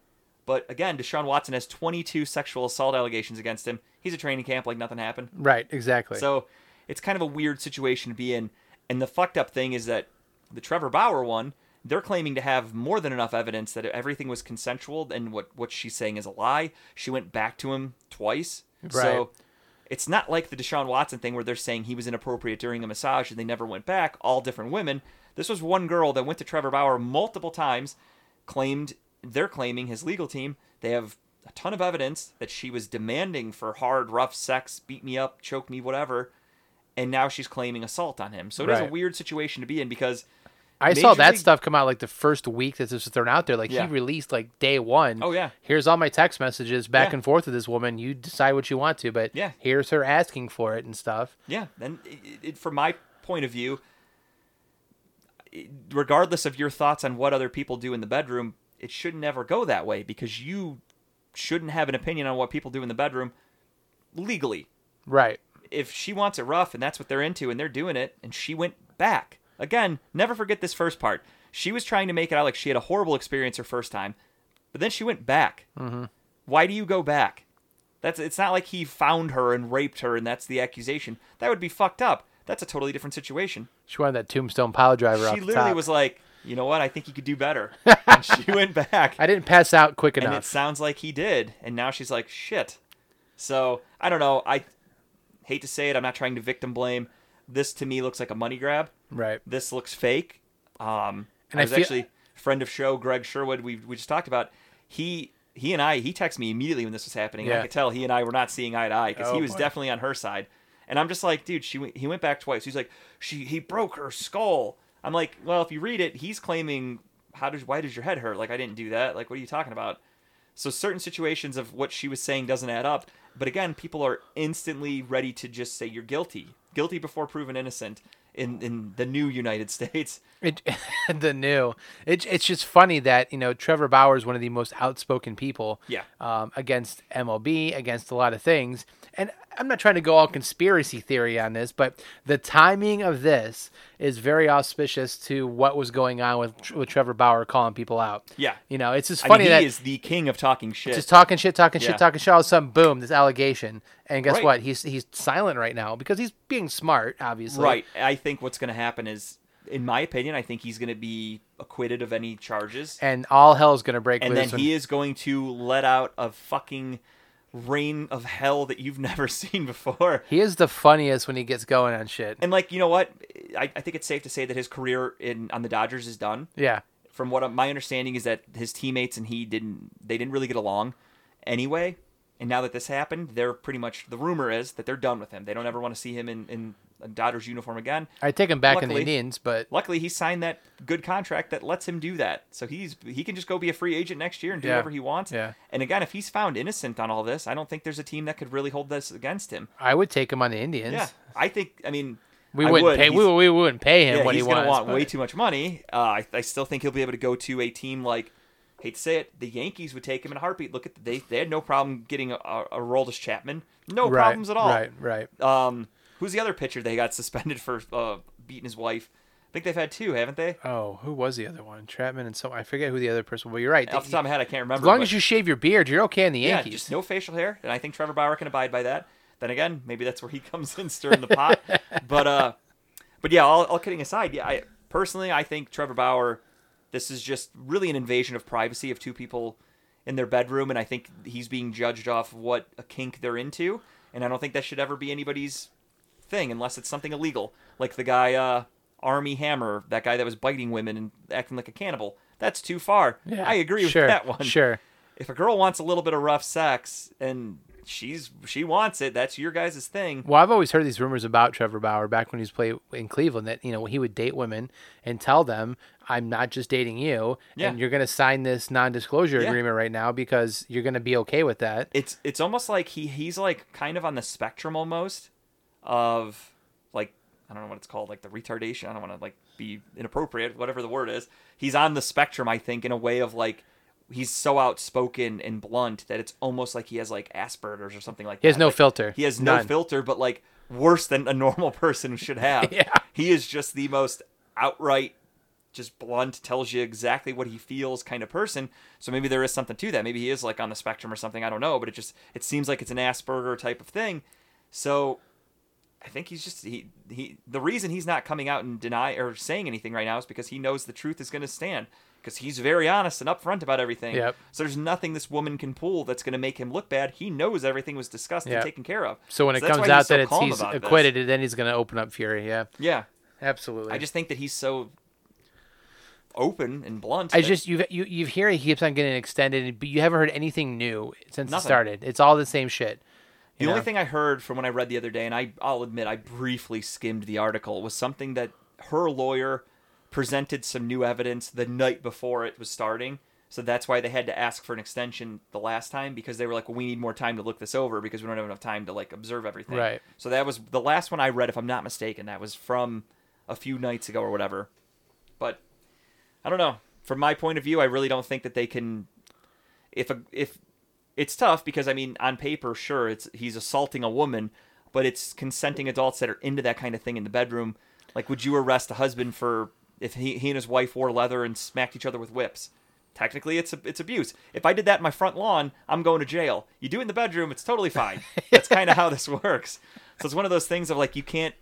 But again, Deshaun Watson has 22 sexual assault allegations against him. He's at training camp like nothing happened. Right. Exactly. So it's kind of a weird situation to be in. And the fucked up thing is that the Trevor Bauer one, they're claiming to have more than enough evidence that everything was consensual and what, what she's saying is a lie. She went back to him twice. Right. So it's not like the Deshaun Watson thing where they're saying he was inappropriate during a massage and they never went back, all different women. This was one girl that went to Trevor Bauer multiple times, claimed they're claiming his legal team, they have a ton of evidence that she was demanding for hard, rough sex, beat me up, choke me, whatever, and now she's claiming assault on him. So it is a weird situation to be in because I saw that League- stuff come out like the first week that this was thrown out there. Like Yeah. he released like day one. Oh, yeah. Here's all my text messages back Yeah. and forth with this woman. You decide what you want to, but Yeah. here's her asking for it and stuff. Yeah, and it, it, from my point of view, regardless of your thoughts on what other people do in the bedroom, it should never go that way because you shouldn't have an opinion on what people do in the bedroom legally. Right. If she wants it rough and that's what they're into and they're doing it, and she went back again, never forget this first part. She was trying to make it out like she had a horrible experience her first time, but then she went back. Mm-hmm. Why do you go back? That's it's not like he found her and raped her and that's the accusation. That would be fucked up. That's a totally different situation. She wanted that tombstone pile driver off She literally top. was like, you know what? I think you could do better. and she went back. I didn't pass out quick enough. and it sounds like he did. And now she's like, shit. So I don't know. I hate to say it. I'm not trying to victim blame. This to me looks like a money grab. Right. This looks fake. Um, And I I was feel- actually friend of show Greg Sherwood. We we just talked about he. He and I, he texted me immediately when this was happening. And I could tell he and I were not seeing eye to eye because Oh, he was boy. definitely on her side. And I'm just like, dude, she he went back twice. He's like, she he broke her skull. I'm like, well, if you read it, he's claiming, how does why does your head hurt? Like I didn't do that. Like what are you talking about? So certain situations of what she was saying doesn't add up. But again, people are instantly ready to just say you're guilty, guilty before proven innocent in in the new United States. It, the new. It, it's just funny that you know Trevor Bauer is one of the most outspoken people. Yeah. Um, against MLB, against a lot of things, and I'm not trying to go all conspiracy theory on this, but the timing of this is very auspicious to what was going on with with Trevor Bauer calling people out. Yeah. You know, it's just I funny mean, he that is the king of talking shit. just talking shit, talking Yeah. shit, talking shit. All of a sudden, boom, this allegation, and guess Right. what? He's he's silent right now because he's being smart, obviously. right. I think what's going to happen is, in my opinion, I think he's going to be acquitted of any charges, And all hell's gonna break and then he is going to let out a fucking rain of hell that you've never seen before. he is the funniest when he gets going on shit. And like, you know what? I, I think it's safe to say that his career in on the Dodgers is done. Yeah. From what my understanding is that his teammates and he didn't they didn't really get along anyway. And now that this happened, they're pretty much the rumor is that they're done with him. They don't ever want to see him in, in a Dodgers uniform again. I take him back in the Indians, but Luckily, he signed that good contract that lets him do that. So he's he can just go be a free agent next year and do Yeah. whatever he wants. Yeah. And again, if he's found innocent on all this, I don't think there's a team that could really hold this against him. I would take him on the Indians. Yeah, I think. I mean, We I wouldn't would. pay. He's- We, we wouldn't pay him yeah, what he's he gonna want but- way too much money. Uh, I, I still think he'll be able to go to a team like, hate to say it, the Yankees would take him in a heartbeat. Look at the, they they had no problem getting a, a, a Roldis Chapman, no Right, problems at all. Right. Right. Um, who's the other pitcher they got suspended for uh, beating his wife? I think they've had two, haven't they? Oh, who was the other one? Trapman and so I forget who the other person. was. But you're right. Off the top of my head, I can't remember. as long but- as you shave your beard, you're okay in the yeah, Yankees. just no facial hair, and I think Trevor Bauer can abide by that. Then again, maybe that's where he comes in stirring the pot. but uh, but yeah, all, all kidding aside, yeah, I personally I think Trevor Bauer, this is just really an invasion of privacy of two people in their bedroom, and I think he's being judged off what a kink they're into, and I don't think that should ever be anybody's thing unless it's something illegal, like the guy uh, Armie Hammer, that guy that was biting women and acting like a cannibal. That's too far. Yeah, I agree sure, with that one Sure. if a girl wants a little bit of rough sex and she's she wants it, that's your guys' thing. Well, I've always heard these rumors about Trevor Bauer back when he was playing in Cleveland that you know he would date women and tell them, "I'm not just dating you, Yeah. and you're going to sign this non-disclosure Yeah. agreement right now because you're going to be okay with that." It's it's almost like he he's like kind of on the spectrum almost of like I don't know what it's called, like the retardation. I don't want to like be inappropriate, whatever the word is. He's on the spectrum, I think, in a way of like he's so outspoken and blunt that it's almost like he has like Asperger's or something like that. He has no Like, filter. He has no filter, but like worse than a normal person should have. Yeah. He is just the most outright, just blunt, tells you exactly what he feels kind of person. So maybe there is something to that. Maybe he is like on the spectrum or something. I don't know, but it just it seems like it's an Asperger type of thing. So I think he's just he he the reason he's not coming out and deny or saying anything right now is because he knows the truth is going to stand because he's very honest and upfront about everything. Yep. So there's nothing this woman can pull that's going to make him look bad. He knows everything was discussed Yep. and taken care of. So when it comes out so that it's he's about this. acquitted, then he's going to open up fury. Yeah, Yeah. absolutely. I just think that he's so open and blunt. I just you you you hear he keeps on getting extended, but you haven't heard anything new since Nothing. it started. It's all the same shit. The you only know? thing I heard from when I read the other day, and I, I'll admit I briefly skimmed the article, was something that her lawyer presented some new evidence the night before it was starting. So that's why they had to ask for an extension the last time because they were like, well, we need more time to look this over because we don't have enough time to like observe everything. Right. So that was the last one I read, if I'm not mistaken. That was from a few nights ago or whatever. But I don't know. From my point of view, I really don't think that they can. If a if it's tough because I mean, on paper, sure, it's he's assaulting a woman, but it's consenting adults that are into that kind of thing in the bedroom. Like, would you arrest a husband for if he, he and his wife wore leather and smacked each other with whips? Technically, it's it's abuse. If I did that in my front lawn, I'm going to jail. You do it in the bedroom, it's totally fine. That's kind of how this works. So it's one of those things of like you can't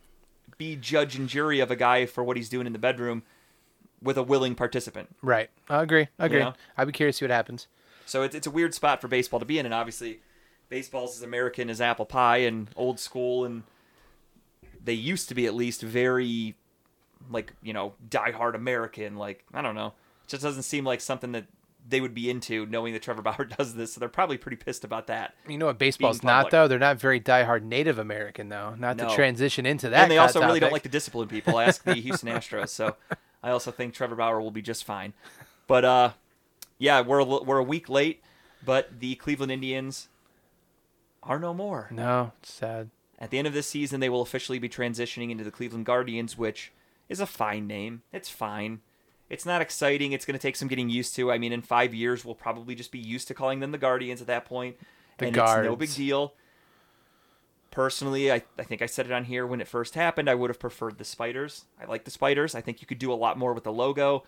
be judge and jury of a guy for what he's doing in the bedroom with a willing participant. Right. I agree. I agree. know? I'd be curious to see what happens. So it's, it's a weird spot for baseball to be in, and obviously, baseball's as American as apple pie and old school, and they used to be at least very, like you know, diehard American. Like I don't know, it just doesn't seem like something that they would be into, knowing that Trevor Bauer does this. So they're probably pretty pissed about that. You know what baseball's not though? They're not very diehard Native American though. Not No. to transition into that. and they also hot really don't like to discipline people. Ask the Houston Astros. So I also think Trevor Bauer will be just fine. But uh, yeah, we're a, we're a week late, but the Cleveland Indians are no more. No, it's sad. At the end of this season, they will officially be transitioning into the Cleveland Guardians, which is a fine name. It's fine. It's not exciting. It's going to take some getting used to. I mean, in five years, we'll probably just be used to calling them the Guardians at that point. The and it's no big deal. personally, I, I think I said it on here when it first happened. I would have preferred the spiders. I like the spiders. I think you could do a lot more with the logo.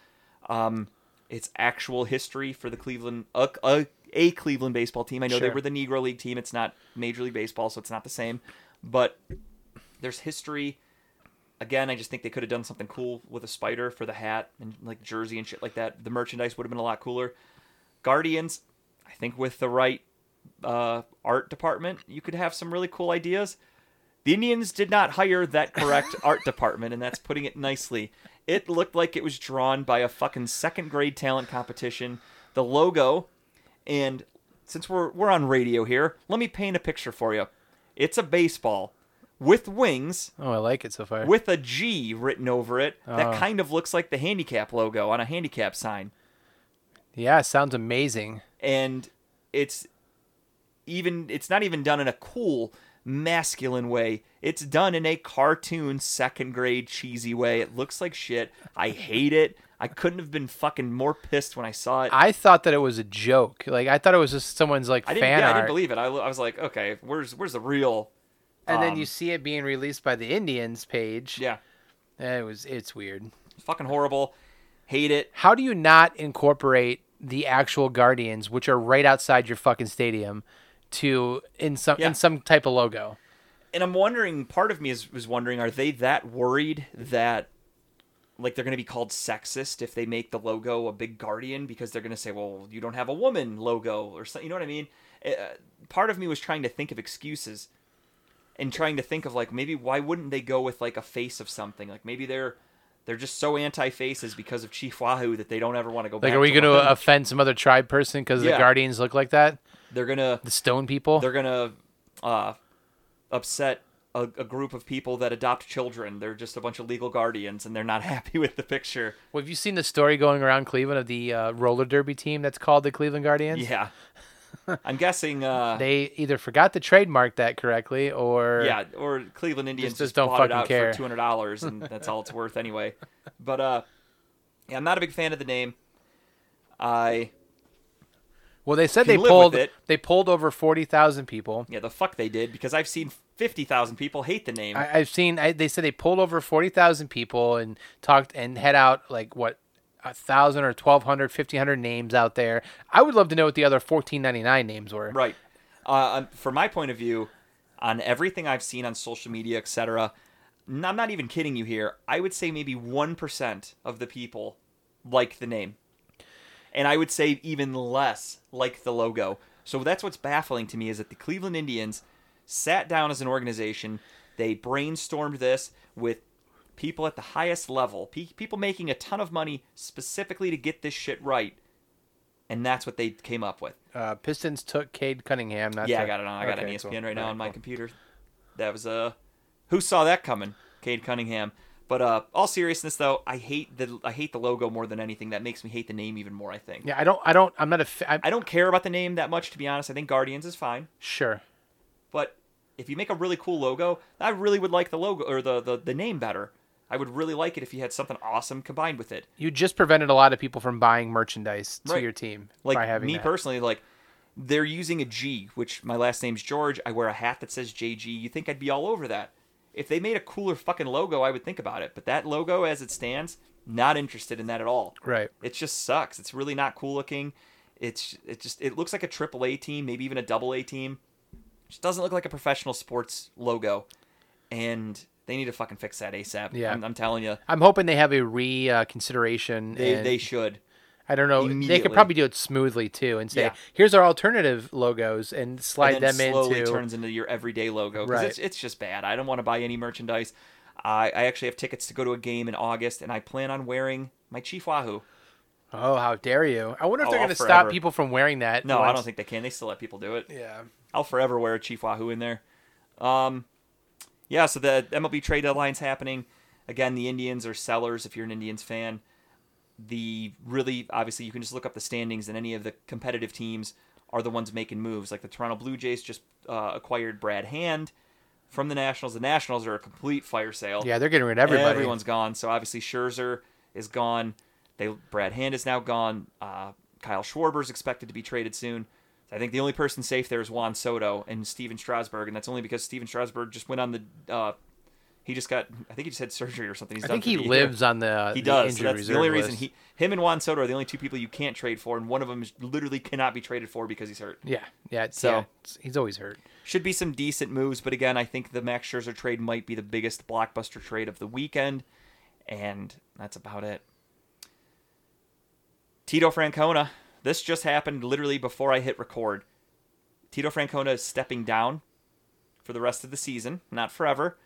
Um, it's actual history for the Cleveland a, a, a Cleveland baseball team. I know they were the Negro League team. It's not Major League Baseball, so it's not the same. But there's history. Again, I just think they could have done something cool with a spider for the hat and like jersey and shit like that. The merchandise would have been a lot cooler. Guardians, I think with the right uh, art department, you could have some really cool ideas. The Indians did not hire that correct art department, and that's putting it nicely. It looked like it was drawn by a fucking second grade talent competition. The logo, and since we're we're on radio here, let me paint a picture for you. It's a baseball with wings Oh, I like it so far. with a G written over it that Oh. kind of looks like the handicap logo on a handicap sign. yeah, sounds amazing. and it's even it's not even done in a cool masculine way. It's done in a cartoon second grade cheesy way. It looks like shit. I hate it. I couldn't have been fucking more pissed when i saw it. I thought that it was a joke. Like I thought it was just someone's like I didn't, fan yeah, I didn't believe it. I, I was like okay where's where's the real and then um, you see it being released by the Indians page. yeah. It was it's weird. fucking horrible. Hate it. How do you not incorporate the actual Guardians, which are right outside your fucking stadium, to in some Yeah. in some type of logo? and I'm wondering. Part of me is was wondering: Are they that worried that, like, they're going to be called sexist if they make the logo a big guardian because they're going to say, "Well, you don't have a woman logo" or something. You know what I mean? Uh, part of me was trying to think of excuses, and trying to think of like maybe why wouldn't they go with like a face of something? Like maybe they're they're just so anti faces because of Chief Wahoo that they don't ever want to go Like, back. are we going to offend some other tribe person because the Guardians look like that? They're gonna The Stone people? they're gonna uh, upset a, a group of people that adopt children. They're just a bunch of legal guardians, and they're not happy with the picture. Well, have you seen the story going around Cleveland of the uh, roller derby team that's called the Cleveland Guardians? Yeah, I'm guessing. Uh, They either forgot to trademark that correctly or yeah, or Cleveland Indians Just- just, don't bought it fucking out care. for two hundred dollars, and that's all it's worth anyway. But uh, yeah, I'm not a big fan of the name. I Well, they said they pulled it- they pulled over forty thousand people. yeah, the fuck they did because I've seen fifty thousand people hate the name. I, I've seen. I, they said they pulled over forty thousand people and talked and had out like what a thousand or 1,200, 1,500 names out there. I would love to know what the other fourteen ninety nine names were. Right. Uh, um, from my point of view, on everything I've seen on social media, etc., I'm not even kidding you here. I would say maybe one percent of the people like the name, and I would say even less like the logo. So that's what's baffling to me is that the Cleveland Indians sat down as an organization. They brainstormed this with people at the highest level, pe- people making a ton of money specifically to get this shit right, and that's what they came up with. Uh, Pistons took Cade Cunningham. Not Yeah, to- I got it on. I got Okay, ESPN cool. right now Alright, on my cool. computer. That was uh who saw that coming? Cade Cunningham. But uh all seriousness though, I hate the I hate the logo more than anything. That makes me hate the name even more, I think. Yeah, I don't. I don't. I'm not a. fa- I'm, I don't care about the name that much to be honest. I think Guardians is fine. sure. But if you make a really cool logo, I really would like the logo or the, the, the name better. I would really like it if you had something awesome combined with it. You just prevented a lot of people from buying merchandise to Right. your team Like by having me that. personally, like they're using a G, which my last name's George. I wear a hat that says JG. You think I'd be all over that? If they made a cooler fucking logo, I would think about it. But that logo, as it stands, not interested in that at all. Right. It just sucks. It's really not cool looking. It's it just it looks like a triple A team, maybe even a double A team. It just doesn't look like a professional sports logo, and they need to fucking fix that ASAP. Yeah. I'm, I'm telling you, I'm hoping they have a reconsideration. they and they should. I don't know. They could probably do it smoothly too, and say, Yeah. "Here's our alternative logos," and slide and them slowly into. turns into your everyday logo because Right. it's it's just bad. I don't want to buy any merchandise. I I actually have tickets to go to a game in August, and I plan on wearing my Chief Wahoo. Oh, how dare you! I wonder if Oh, they're going to stop people from wearing that. No, I don't think they can. They still let people do it. Yeah. I'll forever wear a Chief Wahoo in there. Um, yeah. So the MLB trade deadline's happening. Again, the Indians are sellers. If you're an Indians fan, the really obviously you can just look up the standings, and any of the competitive teams are the ones making moves. Like the Toronto Blue Jays just uh, acquired Brad Hand from the Nationals. The Nationals are a complete fire sale. Yeah, they're getting rid of everybody. Everyone's gone. So obviously Scherzer is gone. They Brad Hand is now gone. Uh, Kyle Schwarber's expected to be traded soon. I think the only person safe there is Juan Soto and Stephen Strasburg, and that's only because Stephen Strasburg just went on the. Uh, he just got. I think he just had surgery or something. He's done. I think he year. lives on the He the does. So that's the only reserve reason he, him and Juan Soto are the only two people you can't trade for, and one of them is literally cannot be traded for because he's hurt. Yeah, yeah. So- So he's always hurt. Should be some decent moves, but again, I think the Max Scherzer trade might be the biggest blockbuster trade of the weekend, and that's about it. Tito Francona. This just happened literally before I hit record. Tito Francona is stepping down for the rest of the season, not forever,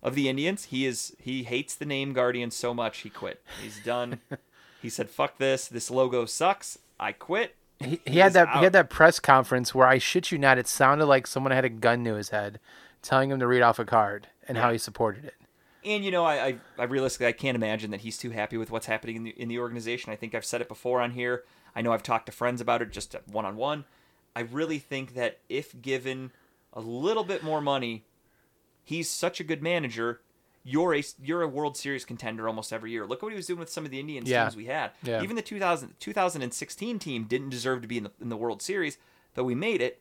of the Indians. He is he hates the name Guardian so much he quit. He's done. he said, "Fuck this. This logo sucks. I quit." He, he He had that he had that press conference where I shit you not, it sounded like someone had a gun to his head, telling him to read off a card and how he supported it. And you know, I, I, I realistically I can't imagine that he's too happy with what's happening in the in the organization. I think I've said it before on here. I know I've talked to friends about it just one on one. I really think that if given a little bit more money, he's such a good manager. You're a you're a World Series contender almost every year. Look what he was doing with some of the Indians Yeah. teams we had. Yeah. Even the 2000, 2016 team didn't deserve to be in the in the World Series, but we made it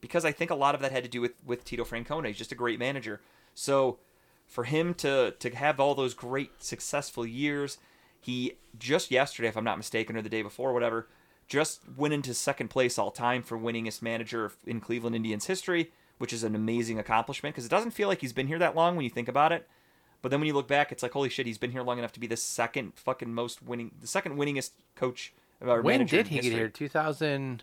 because I think a lot of that had to do with with Tito Francona. He's just a great manager. So for him to to have all those great successful years, he just yesterday, if I'm not mistaken, or the day before, whatever, just went into second place all time for winningest manager in Cleveland Indians history, which is an amazing accomplishment because it doesn't feel like he's been here that long when you think about it. But then when you look back, it's like holy shit, he's been here long enough to be the second fucking most winning, the second winningest coach. Or When manager did he get here? 2012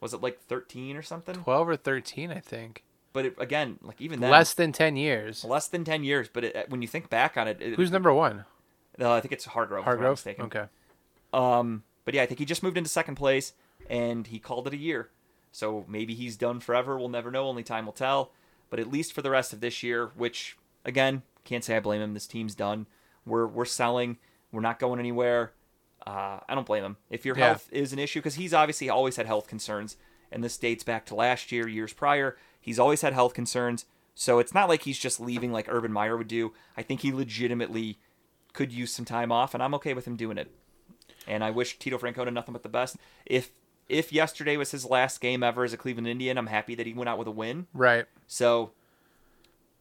Was it like 13 or something? 12 or 13, I think. But it, again, like even then, Less than 10 years. less than 10 years. But it, uh, when you think back on it, it Who's number one? Uh, I think it's Hargrove. if I'm not Hargrove. mistaken. Okay. Um, but yeah, I think he just moved into second place and he called it a year. So maybe he's done forever. We'll never know. Only time will tell. But at least for the rest of this year, which again, can't say I blame him. This team's done. We're we're selling. We're not going anywhere. Uh, I don't blame him. If your Yeah. health is an issue, because he's obviously always had health concerns, and this dates back to last year, years prior. He's always had health concerns. So it's not like he's just leaving like Urban Meyer would do. I think he legitimately could use some time off, and I'm okay with him doing it. And I wish Tito Francona nothing but the best. If if yesterday was his last game ever as a Cleveland Indian, I'm happy that he went out with a win. Right. So,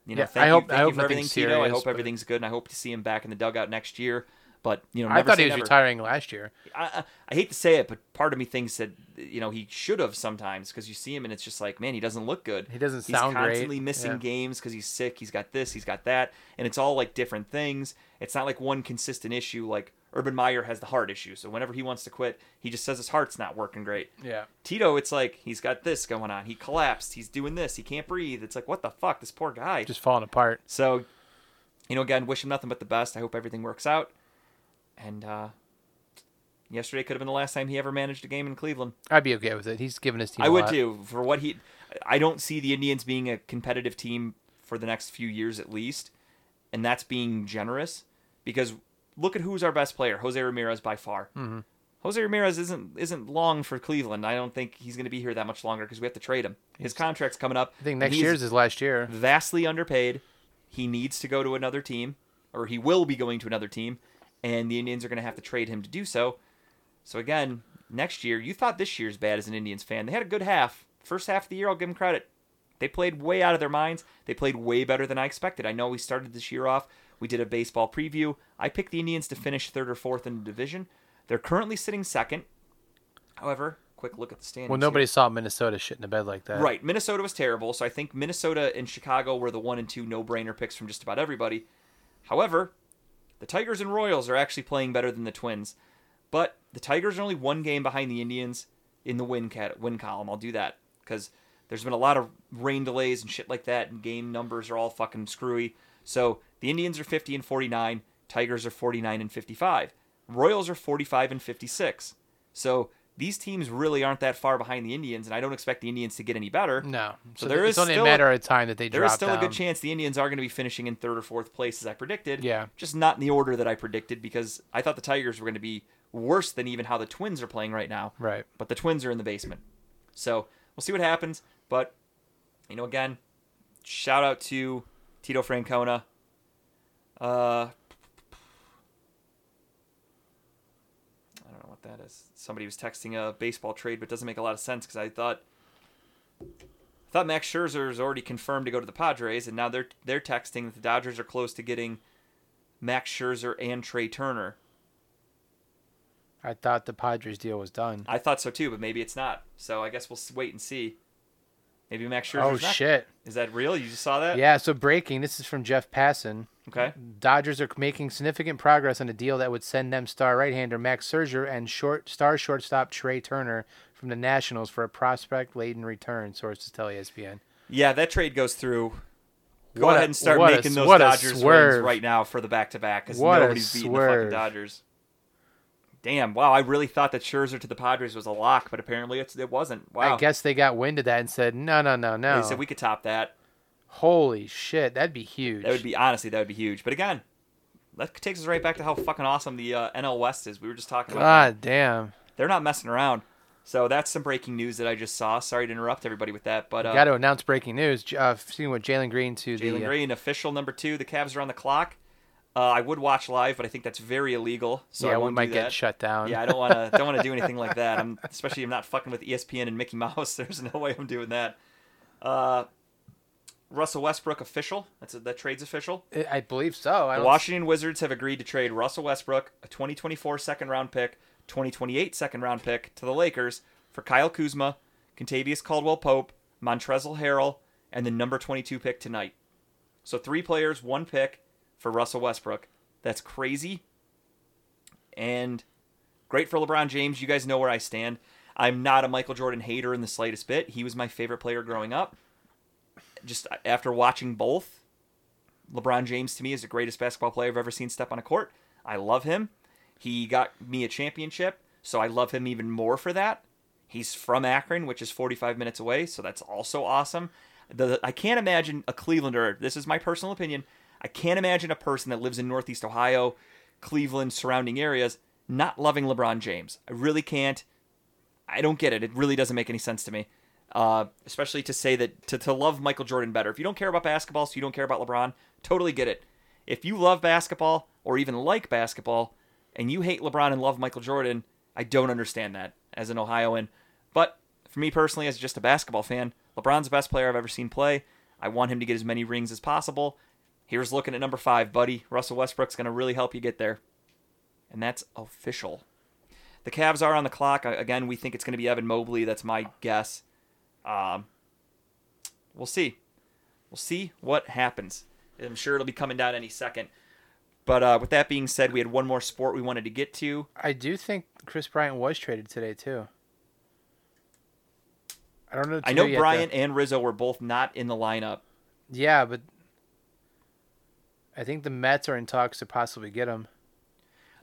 you know, Yeah, thank I you, hope- thank I you hope for everything, nothing's Tito. I serious, hope but- everything's good, and I hope to see him back in the dugout next year. But you know, I thought he was never. retiring last year. I, I, I hate to say it, but part of me thinks that you know he should have sometimes because you see him and it's just like, man, he doesn't look good. He doesn't He's sound great. He's constantly missing Yeah. games because he's sick. He's got this, he's got that, and it's all like different things. It's not like one consistent issue. Like Urban Meyer has the heart issue, so whenever he wants to quit, he just says his heart's not working great. Yeah. Tito, it's like he's got this going on. He collapsed. He's doing this. He can't breathe. It's like what the fuck, this poor guy. Just falling apart. So, you know, again, wish him nothing but the best. I hope everything works out. And uh, yesterday could have been the last time he ever managed a game in Cleveland. I'd be okay with it. He's given his team. I a would lot. too. For what he, I don't see the Indians being a competitive team for the next few years at least, and that's being generous because look at who's our best player, Jose Ramirez by far. Mm-hmm. Jose Ramirez isn't isn't long for Cleveland. I don't think he's going to be here that much longer because we have to trade him. His contract's coming up. I think next year's his last year. vastly underpaid. He needs to go to another team, or he will be going to another team, and the Indians are going to have to trade him to do so. So again, next year, you thought this year's bad as an Indians fan. They had a good half. First half of the year, I'll give them credit. They played way out of their minds. They played way better than I expected. I know we started this year off. We did a baseball preview. I picked the Indians to finish third or fourth in the division. They're currently sitting second. However, quick look at the standings. Well, here. nobody saw Minnesota shit in the bed like that. Right. Minnesota was terrible, so I think Minnesota and Chicago were the one and two no brainer picks from just about everybody. However, the Tigers and Royals are actually playing better than the Twins. But the Tigers are only one game behind the Indians in the win cat win column. I'll do that because there's been a lot of rain delays and shit like that, and game numbers are all fucking screwy. So the Indians are 50 and 49, Tigers are 49 and 55, Royals are 45 and 56. So these teams really aren't that far behind the Indians, and I don't expect the Indians to get any better. No. So So, there is only still a matter of time that they There is still down. a good chance the Indians are going to be finishing in third or fourth place as I predicted. Yeah. Just not in the order that I predicted because I thought the Tigers were going to be worse than even how the Twins are playing right now. Right. But the Twins are in the basement. So we'll see what happens. But, you know, again, shout out to Tito Francona. Uh, I don't know what that is. Somebody was texting a baseball trade, but it doesn't make a lot of sense because I thought I thought Max Scherzer is already confirmed to go to the Padres, and now they're they're texting that the Dodgers are close to getting Max Scherzer and Trea Turner. I thought the Padres deal was done. I thought so too, but maybe it's not. So I guess we'll wait and see. Maybe Max Scherzer. oh shit! Is that real? You just saw that? Yeah. So breaking. This is from Jeff Passan. Okay. Dodgers are making significant progress on a deal that would send them star right-hander Max Scherzer and short star shortstop Trea Turner from the Nationals for a prospect-laden return. Sources tell ESPN. Yeah, that trade goes through. Go What ahead and start a- making those Dodgers wins right now for the back to back because nobody's beating the fucking. Dodgers. Damn! Wow, I really thought that Scherzer to the Padres was a lock, but apparently it's, it wasn't. Wow. I guess they got wind of that and said, "No, no, no, no." They said we could top that. Holy shit, that'd be huge. That would be honestly that would be huge. But again, that takes us right back to how fucking awesome the uh, NL West is. We were just talking about. that. God damn. They're not messing around. So that's some breaking news that I just saw. Sorry to interrupt everybody with that, but uh, Got to announce breaking news. Uh, seeing what Jalen Green to Jalen the uh, Green, official number two. The Cavs are on the clock. Uh, I would watch live, but I think that's very illegal. So yeah, I we might do get that. shut down. Yeah, I don't want to don't want to do anything like that. I'm especially I'm not fucking with ESPN and Mickey Mouse. There's no way I'm doing that. Uh, Russell Westbrook official. That's a, that trade's official. I believe so. I The Washington Wizards have agreed to trade Russell Westbrook, a 2024 second round pick, 2028 second round pick to the Lakers for Kyle Kuzma, Kentavious Caldwell Pope, Montrezl Harrell, and the number 22 pick tonight. So three players, one pick for Russell Westbrook. That's crazy. And great for LeBron James. You guys know where I stand. I'm not a Michael Jordan hater in the slightest bit. He was my favorite player growing up. Just after watching both, LeBron James to me is the greatest basketball player I've ever seen step on a court. I love him. He got me a championship, so I love him even more for that. He's from Akron, which is 45 minutes away, so that's also awesome. The, I can't imagine a Clevelander. This is my personal opinion. I can't imagine a person that lives in Northeast Ohio, Cleveland, surrounding areas, not loving LeBron James. I really can't. I don't get it. It really doesn't make any sense to me. Uh, especially to say that to, to love Michael Jordan better. If you don't care about basketball, so you don't care about LeBron, totally get it. If you love basketball or even like basketball and you hate LeBron and love Michael Jordan, I don't understand that as an Ohioan. But for me personally, as just a basketball fan, LeBron's the best player I've ever seen play. I want him to get as many rings as possible. Here's looking at number five, buddy. Russell Westbrook's going to really help you get there. And that's official. The Cavs are on the clock. Again, we think it's going to be Evan Mobley. That's my guess. Um, we'll see. We'll see what happens. I'm sure it'll be coming down any second. But uh, with that being said, we had one more sport we wanted to get to. I do think Kris Bryant was traded today too. I don't know. I know Bryant though. and Rizzo were both not in the lineup. Yeah, but I think the Mets are in talks to possibly get him.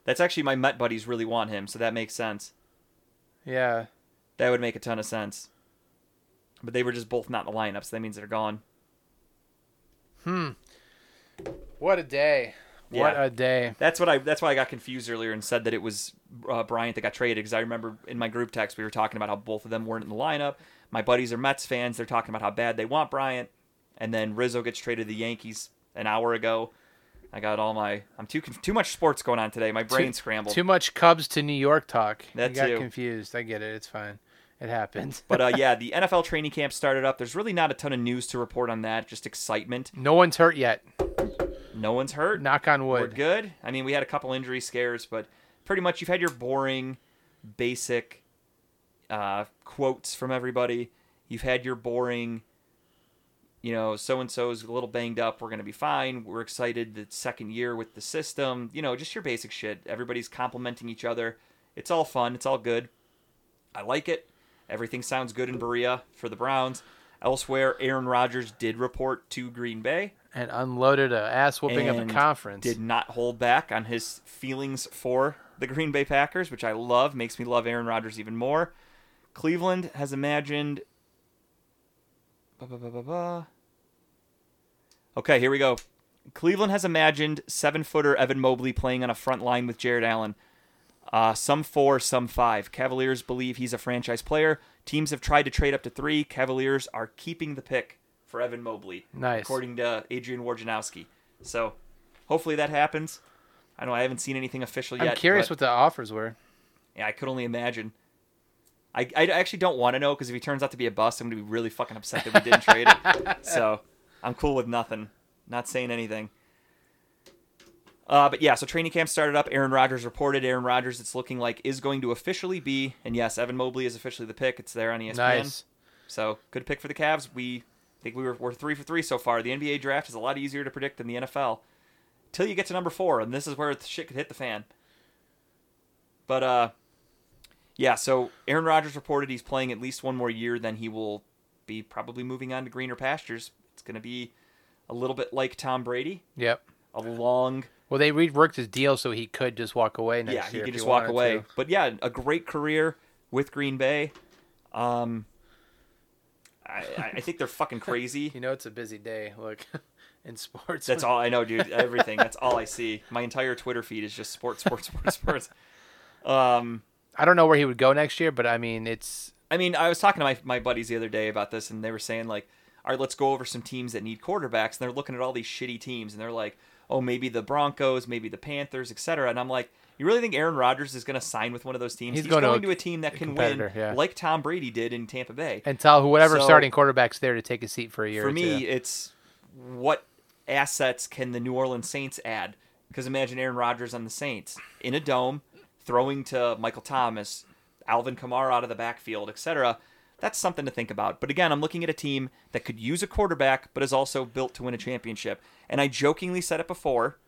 That's actually my Met buddies really want him, so that makes sense. Yeah. That would make a ton of sense. But they were just both not in the lineup, so that means they're gone. Hmm. What a day. What Yeah. a day. That's what I. That's why I got confused earlier and said that it was uh, Bryant that got traded because I remember in my group text we were talking about how both of them weren't in the lineup. My buddies are Mets fans. They're talking about how bad they want Bryant, and then Rizzo gets traded to the Yankees an hour ago. I got all my. I'm too too much sports going on today. My brain scrambled. Too much Cubs to New York talk. That you got too. confused. I get it. It's fine. It happens. but uh, yeah, the NFL training camp started up. There's really not a ton of news to report on that. Just excitement. no one's hurt yet. No one's hurt. Knock on wood. We're good. I mean, we had a couple injury scares, but pretty much you've had your boring, basic uh, quotes from everybody. You've had your boring, you know, so and so's a little banged up. We're going to be fine. We're excited the second year with the system. You know, just your basic shit. Everybody's complimenting each other. It's all fun. It's all good. I like it. Everything sounds good in Berea for the Browns. Elsewhere, Aaron Rodgers did report to Green Bay And unloaded a ass whooping of the conference. Did not hold back on his feelings for the Green Bay Packers, which I love. Makes me love Aaron Rodgers even more. Cleveland has imagined. Okay, here we go. Cleveland has imagined seven footer Evan Mobley playing on a front line with Jarrett Allen. Uh, some four, some five. Cavaliers believe he's a franchise player. Teams have tried to trade up to three. Cavaliers are keeping the pick for Evan Mobley Nice. according to Adrian Wojnarowski. So hopefully that happens. I know I haven't seen anything official yet. I'm curious what the offers were. yeah, I could only imagine. I, I actually don't want to know because if he turns out to be a bust, I'm gonna be really fucking upset that we didn't trade it. So I'm cool with nothing. Not saying anything. Uh, but yeah, so training camp started up. Aaron Rodgers reported. Aaron Rodgers, it's looking like is going to officially be, and yes, Evan Mobley is officially the pick. It's there on ESPN. Nice. So good pick for the Cavs. We think we were we're three for three so far. The NBA draft is a lot easier to predict than the NFL. Till you get to number four, and this is where the shit could hit the fan. But uh, yeah. So Aaron Rodgers reported he's playing at least one more year. Then he will be probably moving on to greener pastures. It's going to be a little bit like Tom Brady, Yep. a long Well, they reworked his deal so he could just walk away next yeah, he year. could just he walk away. to. But yeah, a great career with Green Bay. Um, I, I- I think they're fucking crazy. You know, it's a busy day. Look, in sports. That's all I know, dude. Everything. That's all I see. My entire Twitter feed is just sports, sports, sports, sports. Um, I don't know where he would go next year, but I mean, it's I mean, I was talking to my, my buddies the other day about this, and they were saying like, all right, let's go over some teams that need quarterbacks, and they're looking at all these shitty teams, and they're like, oh, maybe the Broncos, maybe the Panthers, etc. And I'm like, you really think Aaron Rodgers is going to sign with one of those teams? He's going to a- to a team that can win, yeah. like Tom Brady did in Tampa Bay. and tell whoever So- starting quarterback's there to take a seat for a year. For or me, it's what assets can the New Orleans Saints add? Because imagine Aaron Rodgers on the Saints in a dome, throwing to Michael Thomas, Alvin Kamara out of the backfield, etc. That's something to think about. But again, I'm looking at a team that could use a quarterback, but is also built to win a championship. And I jokingly said it before.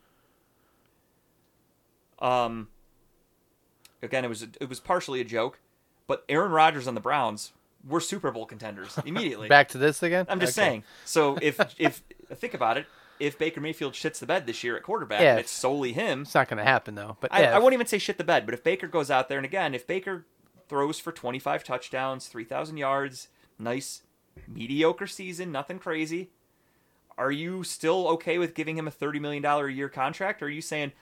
Um. Again, it was it was partially a joke, but Aaron Rodgers on the Browns were Super Bowl contenders immediately. back to this again. I'm just Okay. saying. So if if think about it, if Baker Mayfield shits the bed this year at quarterback, Yeah. and it's solely him. it's not going to happen though. But I, I won't even say shit the bed, but if Baker goes out there and again, if Baker throws for 25 touchdowns, 3,000 yards, nice mediocre season, nothing crazy, are you still okay with giving him a 30 million dollar a year contract? Or are you saying,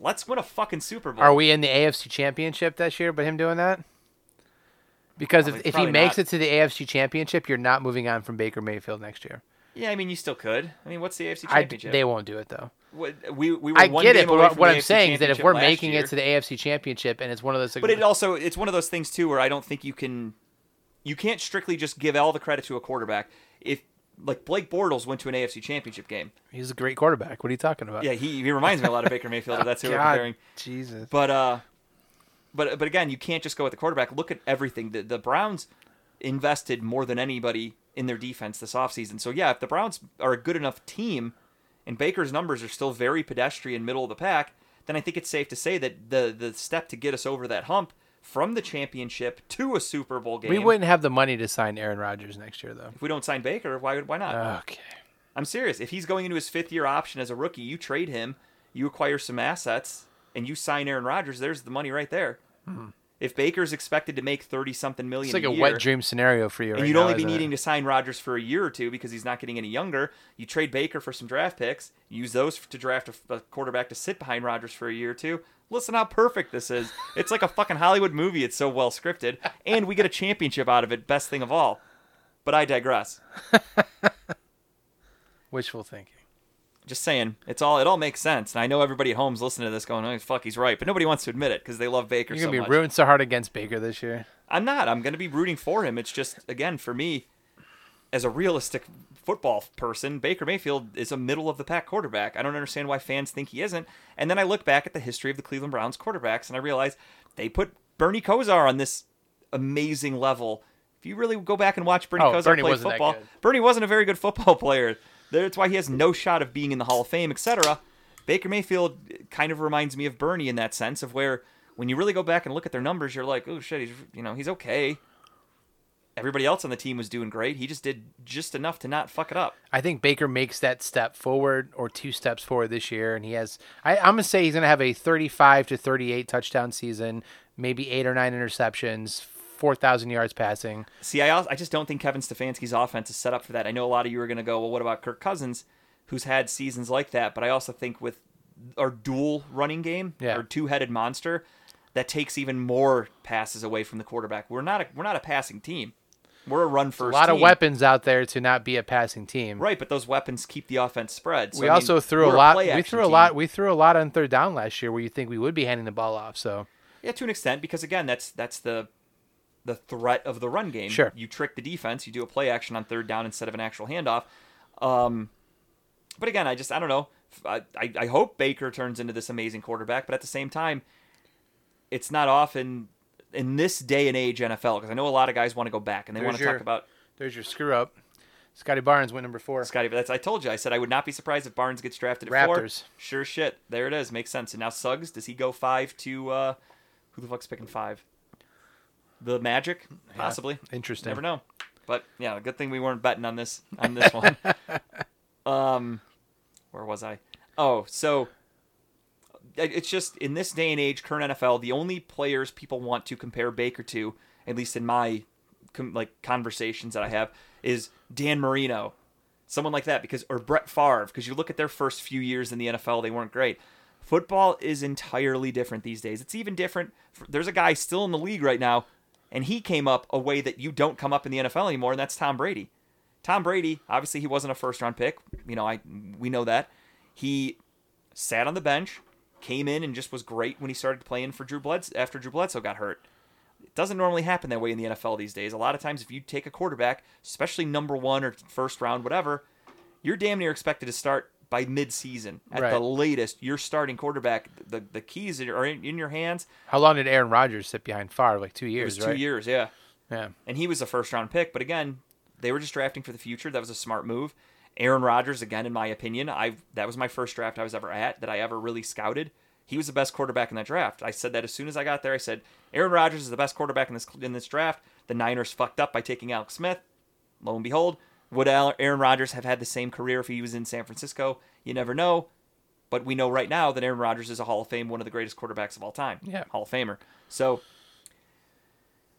let's win a fucking Super Bowl? Are we in the AFC Championship this year by him doing that? Because if, Probably- if he probably makes not. it to the AFC Championship, you're not moving on from Baker Mayfield next year. Yeah, I mean, you still could. I mean, what's the AFC I, championship? they won't do it though. We, we were I one get it, but what, I'm saying is that if we're making year. it to the AFC Championship and it's one of those things, But it also it's one of those things too where I don't think you can you can't strictly just give all the credit to a quarterback. If like Blake Bortles went to an AFC championship game. he's a great quarterback. What are you talking about? Yeah, he, he reminds me a lot of Baker Mayfield, that's who we're comparing. Jesus. But uh but but again, you can't just go with the quarterback. Look at everything. The the Browns invested more than anybody in their defense this offseason. So yeah, if the Browns are a good enough team and Baker's numbers are still very pedestrian middle of the pack, then I think it's safe to say that the the step to get us over that hump from the championship to a Super Bowl game. we wouldn't have the money to sign Aaron Rodgers next year, though. if we don't sign Baker, why why not? Okay. I'm serious. If he's going into his fifth year option as a rookie, you trade him, you acquire some assets, and you sign Aaron Rodgers. There's the money right there. Hmm. If Baker's expected to make thirty something million, It's like a year, wet dream scenario for you. and you'd now, only be isn't it? needing to sign Rodgers for a year or two because he's not getting any younger. You trade Baker for some draft picks, use those to draft a, a quarterback to sit behind Rodgers for a year or two. Listen how perfect this is. It's like a fucking Hollywood movie. It's so well scripted, and we get a championship out of it. Best thing of all. But I digress. wishful thinking. Just saying, it's all it all makes sense. And I know everybody at home's listening to this going, "Oh fuck, he's right," but nobody wants to admit it because they love Baker You're gonna be much. rooting so hard against Baker this year. I'm not. I'm going to be rooting for him. It's just again for me, as a realistic football person, Baker Mayfield is a middle of the pack quarterback. I don't understand why fans think he isn't. And then I look back at the history of the Cleveland Browns quarterbacks, and I realize they put Bernie Kosar on this amazing level. If you really go back and watch Bernie Oh, Kosar Bernie play football. Bernie wasn't a very good football player. That's why he has no shot of being in the Hall of Fame, etc. Baker Mayfield kind of reminds me of Bernie in that sense of where when you really go back and look at their numbers, you're like, oh shit, he's you know he's okay. Everybody else on the team was doing great. He just did just enough to not fuck it up. I think Baker makes that step forward or two steps forward this year, and he has. I, I'm gonna say he's gonna have a 35 to 38 touchdown season, maybe eight or nine interceptions, 4,000 yards passing. See, I also, I just don't think Kevin Stefanski's offense is set up for that. I know a lot of you are going to go, well, what about Kirk Cousins, who's had seasons like that? But I also think with our dual running game, Yeah. our two-headed monster, that takes even more passes away from the quarterback. We're not a, we're not a passing team. We're a run first. A lot of weapons out there to not be a passing team. Right, but those weapons keep the offense spread. So, we I mean, also threw a lot. play We threw a team. lot. We threw a lot on third down last year, where you think we would be handing the ball off. So Yeah, to an extent, because again, that's that's the the threat of the run game. Sure. You trick the defense. You do a play action on third down instead of an actual handoff. Um, but again, I just I don't know. I, I, I hope Baker turns into this amazing quarterback, but at the same time, it's not often in this day and age NFL because I know a lot of guys want to go back and they There's want to your- talk about There's your screw up. Scottie Barnes went number four. Scottie. That's I told you. I said I would not be surprised if Barnes gets drafted at four. Raptors. Sure shit. There it is. Makes sense. And now Suggs, does he go five to uh, who the fuck's picking five? The Magic, possibly. Interesting. Never know. But yeah, good thing we weren't betting on this on this one. um, where was I? Oh, so it's just in this day and age, current NFL, the only players people want to compare Baker to, at least in my com- like conversations that I have, is Dan Marino, someone like that, because or Brett Favre, because you look at their first few years in the NFL, they weren't great. Football is entirely different these days. It's even different. There's a guy still in the league right now, and he came up a way that you don't come up in the NFL anymore, and that's Tom Brady. Tom Brady, obviously, he wasn't a first round pick. You know, I we know that. He sat on the bench, came in, and just was great when he started playing for Drew Bledsoe after Drew Bledsoe got hurt. It doesn't normally happen that way in the NFL these days. A lot of times, if you take a quarterback, especially number one or first round, whatever, you're damn near expected to start by mid-season at Right. the latest. You're starting quarterback. The the keys are in, in your hands. How long did Aaron Rodgers sit behind Favre? Like two It years, was two years, yeah. Yeah. and he was a first round pick. But again, they were just drafting for the future. That was a smart move. Aaron Rodgers, again, in my opinion, I that was my first draft I was ever at that I ever really scouted. He was the best quarterback in that draft. I said that as soon as I got there. I said Aaron Rodgers is the best quarterback in this in this draft. The Niners fucked up by taking Alex Smith. Lo and behold, would Aaron Rodgers have had the same career if he was in San Francisco? You never know. But we know right now that Aaron Rodgers is a Hall of Fame, one of the greatest quarterbacks of all time. Yeah. Hall of Famer. So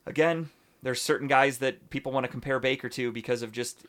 again, there's certain guys that people want to compare Baker to because of just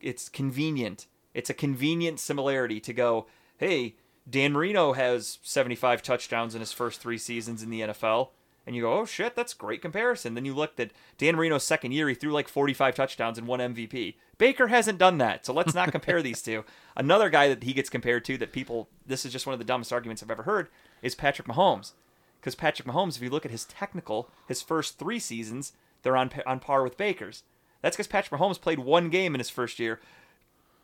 it's convenient. It's a convenient similarity to go, hey, Dan Marino has 75 touchdowns in his first three seasons in the NFL. And you go, oh shit, that's great comparison. Then you looked at Dan Marino's second year, he threw like 45 touchdowns and one MVP. Baker hasn't done that, so let's not compare these two. Another guy that he gets compared to that people, this is just one of the dumbest arguments I've ever heard, is Patrick Mahomes. Because Patrick Mahomes, if you look at his technical, his first three seasons, they're on on par with Baker's. That's because Patrick Mahomes played one game in his first year.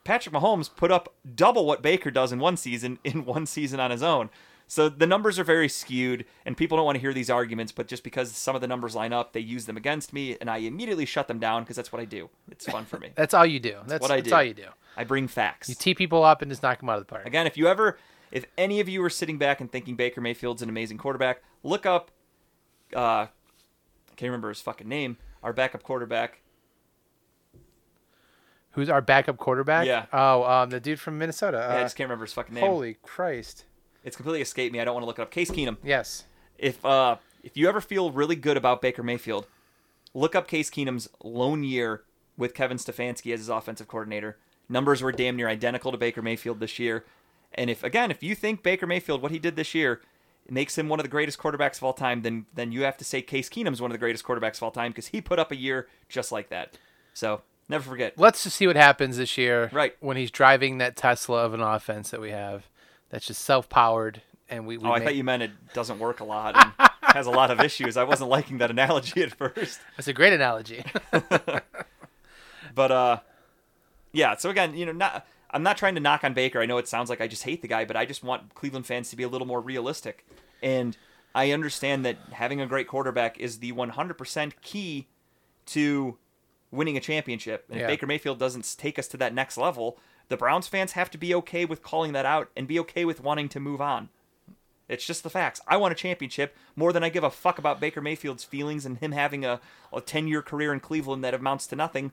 Patrick Mahomes put up double what Baker does in one season in one season on his own. So the numbers are very skewed, and people don't want to hear these arguments. But just because some of the numbers line up, they use them against me, and I immediately shut them down because that's what I do. It's fun for me. That's all you do. That's, what I that's do. all you do. I bring facts. You tee people up and just knock them out of the park. Again, if you ever, if any of you are sitting back and thinking Baker Mayfield's an amazing quarterback, look up. Uh, I can't remember his fucking name. Our backup quarterback. Who's our backup quarterback? Yeah. Oh, um, the dude from Minnesota. Yeah, I Uh, just can't remember his fucking name. holy Christ. It's completely escaped me. I don't want to look it up. Case Keenum. Yes. If uh, if you ever feel really good about Baker Mayfield, look up Case Keenum's lone year with Kevin Stefanski as his offensive coordinator. Numbers were damn near identical to Baker Mayfield this year. And if again, if you think Baker Mayfield, what he did this year, makes him one of the greatest quarterbacks of all time, then then you have to say Case Keenum's one of the greatest quarterbacks of all time because he put up a year just like that. So never forget. Let's just see what happens this year. Right. When he's driving that Tesla of an offense that we have that's just self powered and we, we Oh, I make- thought you meant it doesn't work a lot and has a lot of issues. I wasn't liking that analogy at first. That's a great analogy. But uh yeah, so again, you know, not I'm not trying to knock on Baker. I know it sounds like I just hate the guy, but I just want Cleveland fans to be a little more realistic. And I understand that having a great quarterback is the 100% key to winning a championship. And Yeah. if Baker Mayfield doesn't take us to that next level, the Browns fans have to be okay with calling that out and be okay with wanting to move on. It's just the facts. I want a championship more than I give a fuck about Baker Mayfield's feelings and him having a, a 10 year career in Cleveland that amounts to nothing,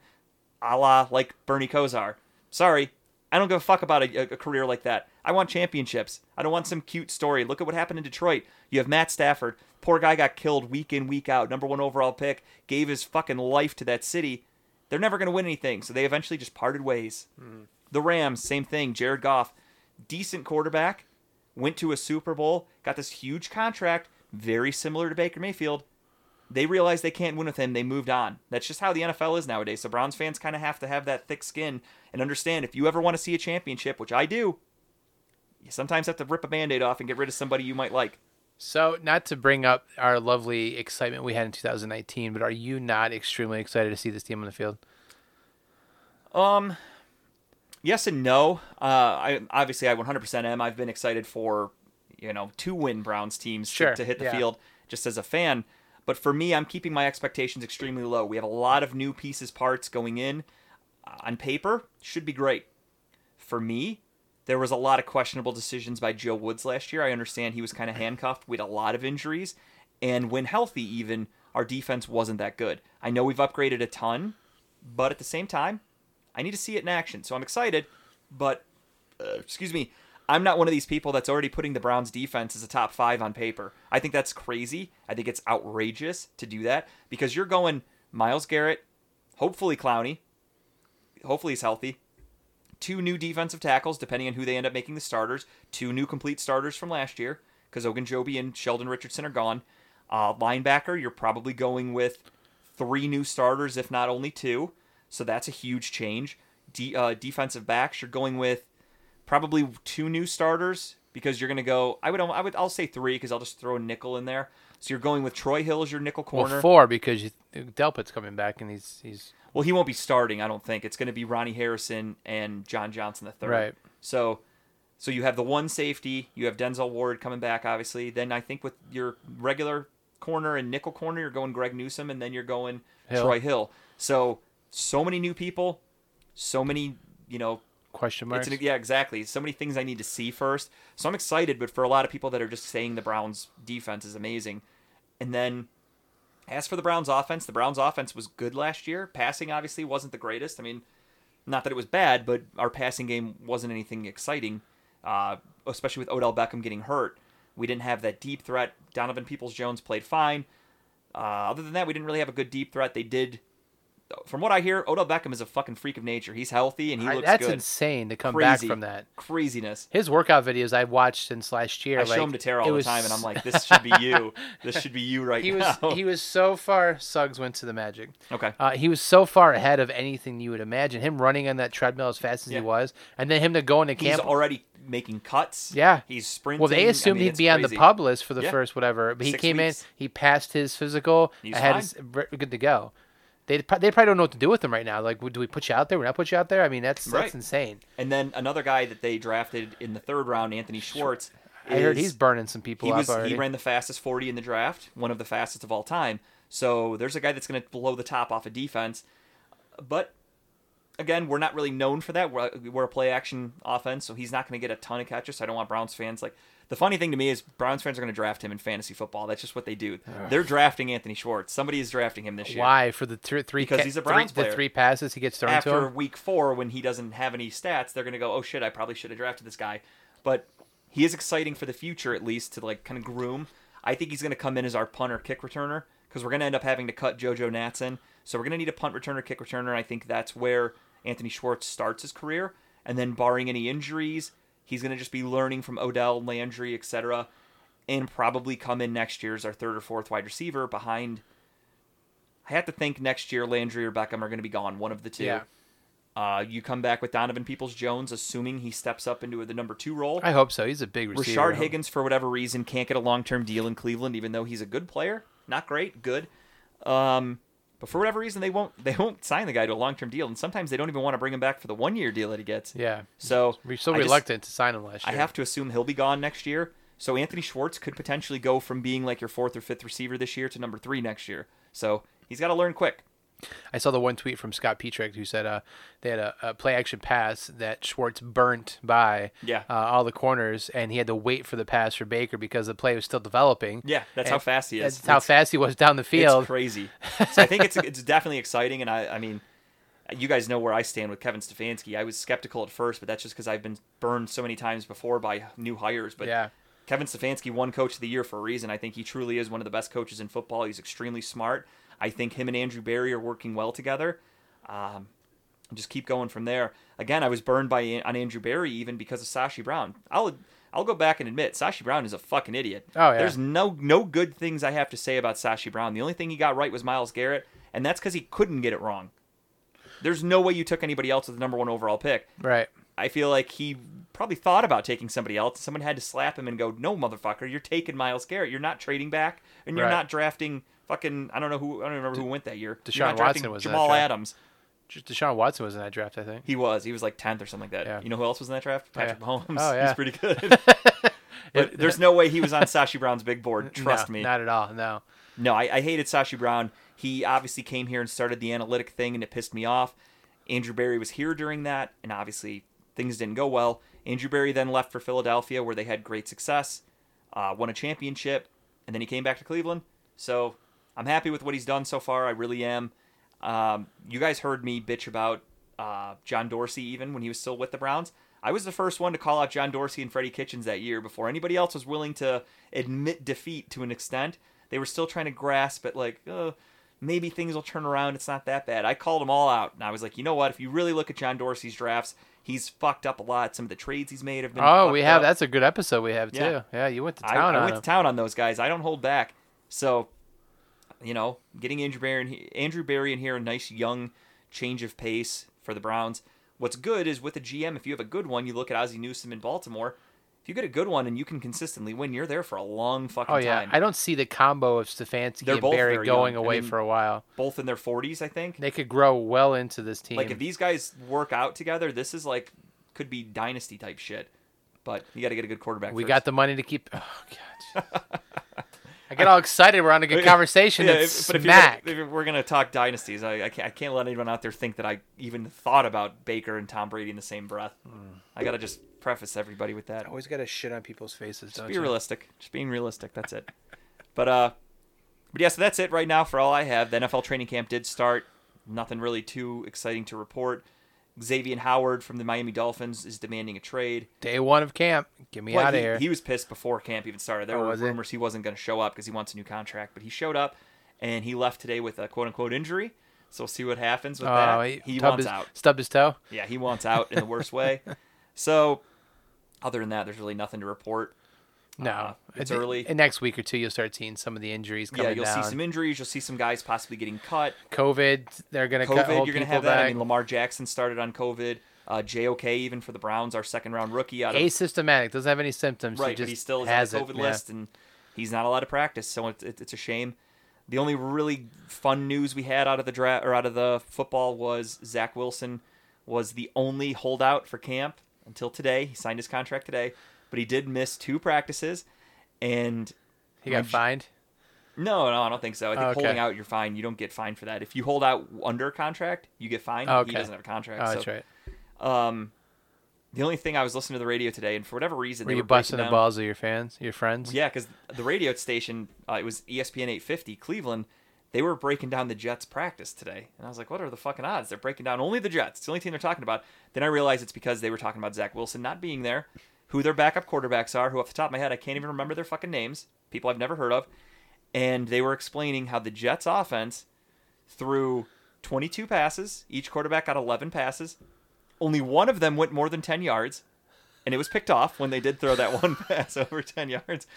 a la like Bernie Kosar. Sorry, I don't give a fuck about a, a career like that. I want championships. I don't want some cute story. Look at what happened in Detroit. You have Matt Stafford. Poor guy got killed week in, week out. Number one overall pick. Gave his fucking life to that city. They're never going to win anything, so they eventually just parted ways. Mm-hmm. The Rams, same thing. Jared Goff, decent quarterback, went to a Super Bowl, got this huge contract, very similar to Baker Mayfield. They realized they can't win with him. They moved on. That's just how the NFL is nowadays. So Browns fans kind of have to have that thick skin and understand if you ever want to see a championship, which I do, you sometimes have to rip a band aid off and get rid of somebody you might like. So, not to bring up our lovely excitement we had in 2019, but are you not extremely excited to see this team on the field? Um, yes and no. Uh, I obviously I 100% am. I've been excited for you know two win Browns teams to- Sure, to, hit the yeah. field just as a fan. But for me, I'm keeping my expectations extremely low. We have a lot of new pieces, parts going in. Uh, on paper, should be great. For me, there was a lot of questionable decisions by Joe Woods last year. I understand he was kind of handcuffed with a lot of injuries, and when healthy, even our defense wasn't that good. I know we've upgraded a ton, but at the same time, I need to see it in action. So I'm excited, but uh, excuse me, I'm not one of these people that's already putting the Browns defense as a top five on paper. I think that's crazy. I think it's outrageous to do that because you're going Myles Garrett, hopefully Clowney, hopefully he's healthy. Two new defensive tackles, depending on who they end up making the starters. Two new complete starters from last year because Ogunjobi and Sheldon Richardson are gone. Uh, linebacker, you're probably going with three new starters, if not only two. So that's a huge change. De- uh, defensive backs, you're going with probably two new starters because you're going to go. I would, I would, I'll say three because I'll just throw a nickel in there. So you're going with Troy Hill as your nickel corner. Well, four because you, Delpit's coming back and he's he's Well, he won't be starting. I don't think it's going to be Ronnie Harrison and John Johnson the third. Right. So, so you have the one safety. You have Denzel Ward coming back, obviously. Then I think with your regular corner and nickel corner, you're going Greg Newsome, and then you're going Hill. Troy Hill. So, so many new people, so many, you know, question marks. an, yeah, exactly. So many things I need to see first. So I'm excited, but for a lot of people that are just saying the Browns defense is amazing. And then as for the Browns offense, the Browns offense was good last year. Passing obviously wasn't the greatest. I mean, not that it was bad, but our passing game wasn't anything exciting, uh, especially with Odell Beckham getting hurt. We didn't have that deep threat. Donovan Peoples Jones played fine. Uh, other than that, we didn't really have a good deep threat. They did, from what I hear, Odell Beckham is a fucking freak of nature. He's healthy and he I- looks that's good. insane to come Crazy. back from that. Craziness. His workout videos I've watched since last year. I like, show him to Tara all the was time, and I'm like, this should be you. This should be you right he was now. he was so far. Suggs went to the Magic. okay. Uh, he was so far ahead of anything you would imagine. Him running on that treadmill as fast as Yeah. he was, and then him to go into He's camp. already making cuts. Yeah. He's sprinting. Well, they I assumed mean, he'd be on the crazy. PUP list for the Yeah. first whatever, but he Six came weeks. in, he passed his physical, He's had his, good to go. They they probably don't know what to do with him right now. Like, do we put you out there? We're not put you out there? I mean, that's Right. that's insane. And then another guy that they drafted in the third round, Anthony Schwartz. I heard he's burning some people he up was already. he ran the fastest 40 in the draft, one of the fastest of all time. So there's a guy that's going to blow the top off of defense. But again, we're not really known for that. We're, we're a play action offense, so he's not going to get a ton of catches. So I don't want Browns fans like. The funny thing to me is Browns fans are going to draft him in fantasy football. That's just what they do. They're drafting Anthony Schwartz. Somebody is drafting him this year. Why for the th- three Because ca- he's a three- Browns the player. three passes he gets thrown to After week four, when he doesn't have any stats, they're going to go, "Oh shit, I probably should have drafted this guy." But he is exciting for the future, at least to like kind of groom. I think he's going to come in as our punter kick returner because we're going to end up having to cut JoJo Natson. So we're going to need a punt returner, kick returner. I think that's where Anthony Schwartz starts his career, and then barring any injuries, he's going to just be learning from Odell, Landry, etc., and probably come in next year as our third or fourth wide receiver behind. I have to think next year Landry or Beckham are going to be gone, one of the two. Yeah. Uh, you come back with Donovan Peoples Jones, assuming he steps up into the number two role. I hope so. He's a big receiver. Rashard Higgins, for whatever reason, can't get a long term deal in Cleveland, even though he's a good player. Not great, good. Um, but for whatever reason, they won't they won't sign the guy to a long term deal, and sometimes they don't even want to bring him back for the one year deal that he gets. Yeah. So We're so I just- reluctant to sign him last year. I have to assume he'll be gone next year. So Anthony Schwartz could potentially go from being like your fourth or fifth receiver this year to number three next year. So he's got to learn quick. I saw the one tweet from Scott Petrak who said uh, they had a, a play action pass that Schwartz burnt by Yeah. uh, all the corners, and he had to wait for the pass for Baker because the play was still developing. Yeah, that's And how fast he is. That's how It's- fast he was down the field. It's crazy. So I think it's it's definitely exciting, and I I mean, you guys know where I stand with Kevin Stefanski. I was skeptical at first, but that's just because I've been burned so many times before by new hires. But Yeah. Kevin Stefanski won Coach of the Year for a reason. I think he truly is one of the best coaches in football. He's extremely smart. I think him and Andrew Berry are working well together. Um, just keep going from there. Again, I was burned by on Andrew Berry even because of Sashi Brown. I'll I'll go back and admit Sashi Brown is a fucking idiot. Oh, yeah. There's no no good things I have to say about Sashi Brown. The only thing he got right was Myles Garrett, and that's because he couldn't get it wrong. There's no way you took anybody else with the number one overall pick. Right. I feel like he probably thought about taking somebody else. Someone had to slap him and go, "No, motherfucker, you're taking Myles Garrett. You're not trading back, and you're Right. not drafting fucking. I don't know who. I don't remember who went that year. Deshaun Watson was in that Jamal. Adams. Deshaun Watson was in that draft, I think. He was. He was like tenth or something like that. Yeah. You know who else was in that draft? Oh, Patrick Yeah. Mahomes. Oh, yeah. He's pretty good. but there's no way he was on Sashi Brown's big board. Trust No, me. Not at all. No. No, I, I hated Sashi Brown. He obviously came here and started the analytic thing, and it pissed me off. Andrew Berry was here during that, and obviously things didn't go well. Andrew Berry then left for Philadelphia, where they had great success, uh, won a championship, and then he came back to Cleveland. So I'm happy with what he's done so far. I really am. Um, you guys heard me bitch about uh, John Dorsey even when he was still with the Browns. I was the first one to call out John Dorsey and Freddie Kitchens that year before anybody else was willing to admit defeat to an extent. They were still trying to grasp at like, uh, maybe things will turn around. It's not that bad. I called them all out, and I was like, you know what? If you really look at John Dorsey's drafts, he's fucked up a lot. Some of the trades he's made have been. Oh, we have. up. That's a good episode we have too. Yeah. Yeah, you went to I, town I on went him. to town on those guys. I don't hold back. So, you know, getting Andrew Berry in, Andrew Berry in here, a nice young change of pace for the Browns. What's good is with a GM, if you have a good one, you look at Ozzie Newsome in Baltimore. If you get a good one and you can consistently win, you're there for a long fucking Oh yeah, time. I don't see the combo of Stefanski They're and both Berry very going young. I away mean, for a while. Both in their 40s, I think. They could grow well into this team. Like if these guys work out together, this is like could be dynasty type shit. But you got to get a good quarterback. we first. got the money to keep. Oh god. I get all excited. We're on a good conversation. Yeah, it's if- but if, smack. gonna, if we're gonna talk dynasties, I, I, can't, I can't let anyone out there think that I even thought about Baker and Tom Brady in the same breath. Hmm. I gotta just preface everybody with that. Always got to shit on people's faces. Just be you? realistic. Just being realistic. That's it. But uh, but yeah, so that's it right now for all I have. The NFL training camp did start. Nothing really too exciting to report. Xavier Howard from the Miami Dolphins is demanding a trade. Day one of camp. Get me Well, out of he, here. he was pissed before camp even started. There Oh, were rumors he wasn't going to show up because he wants a new contract, but he showed up and he left today with a quote unquote injury. So we'll see what happens with oh, that. he, He wants his, out. Stubbed his toe. Yeah, he wants out in the worst way. So other than that, there's really nothing to report. No, Uh, it's early. In next week or two, you'll start seeing some of the injuries coming yeah, you'll down. see some injuries. You'll see some guys possibly getting cut. COVID. They're gonna cut COVID, you're going to have that. back. I mean, Lamar Jackson started on COVID. Uh, JOK even for the Browns, our second round rookie out of Asymptomatic. Doesn't have any symptoms. right, he just but he still has on the it. COVID yeah. list, and he's not allowed to practice. So it's, it's it's a shame. The only really fun news we had out of the draft or out of the football was Zach Wilson was the only holdout for camp until today. He signed his contract today, but he did miss two practices, and He got fined. no, no, I don't think so. I think Oh, okay. holding out, you're fine. You don't get fined for that. If you hold out under contract, you get fined. Oh, He doesn't have a contract. Oh, so, that's right. Um, the only thing I was listening to the radio today, and for whatever reason, Were they you were busting the balls of your fans, your friends? Yeah, because the radio station, uh, it was ESPN 850 Cleveland. They were breaking down the Jets practice today, and I was like, "What are the fucking odds?" They're breaking down only the Jets. It's the only team they're talking about. Then I realized it's because they were talking about Zach Wilson not being there, who their backup quarterbacks are, who off the top of my head I can't even remember their fucking names. People I've never heard of, and they were explaining how the Jets offense threw 22 passes. Each quarterback got 11 passes. Only one of them went more than 10 yards, and it was picked off when they did throw that one pass over 10 yards.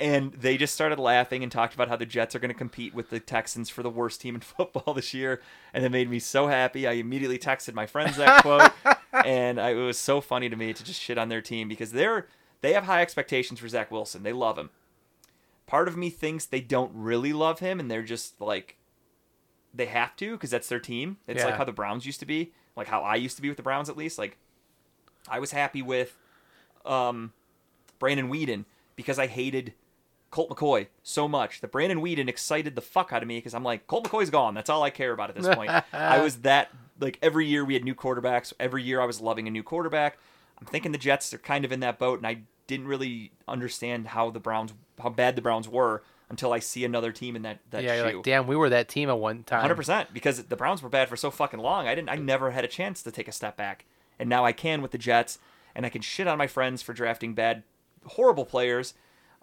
And they just started laughing and talked about how the Jets are going to compete with the Texans for the worst team in football this year. And it made me so happy. I immediately texted my friends that quote, and I, it was so funny to me to just shit on their team because they're they have high expectations for Zach Wilson. They love him. Part of me thinks they don't really love him, and they're just like they have to because that's their team. It's like how the Browns used to be, like how I used to be with the Browns at least. Like I was happy with um, Brandon Weeden because I hated Colt McCoy so much that Brandon Weeden excited the fuck out of me because I'm like Colt McCoy's gone. That's all I care about at this point. I was that like every year we had new quarterbacks. Every year I was loving a new quarterback. I'm thinking the Jets are kind of in that boat, and I didn't really understand how the Browns, how bad the Browns were until I see another team in that that yeah, like, damn, we were that team at one time. Hundred percent, because the Browns were bad for so fucking long. I didn't. I never had a chance to take a step back, and now I can with the Jets, and I can shit on my friends for drafting bad, horrible players.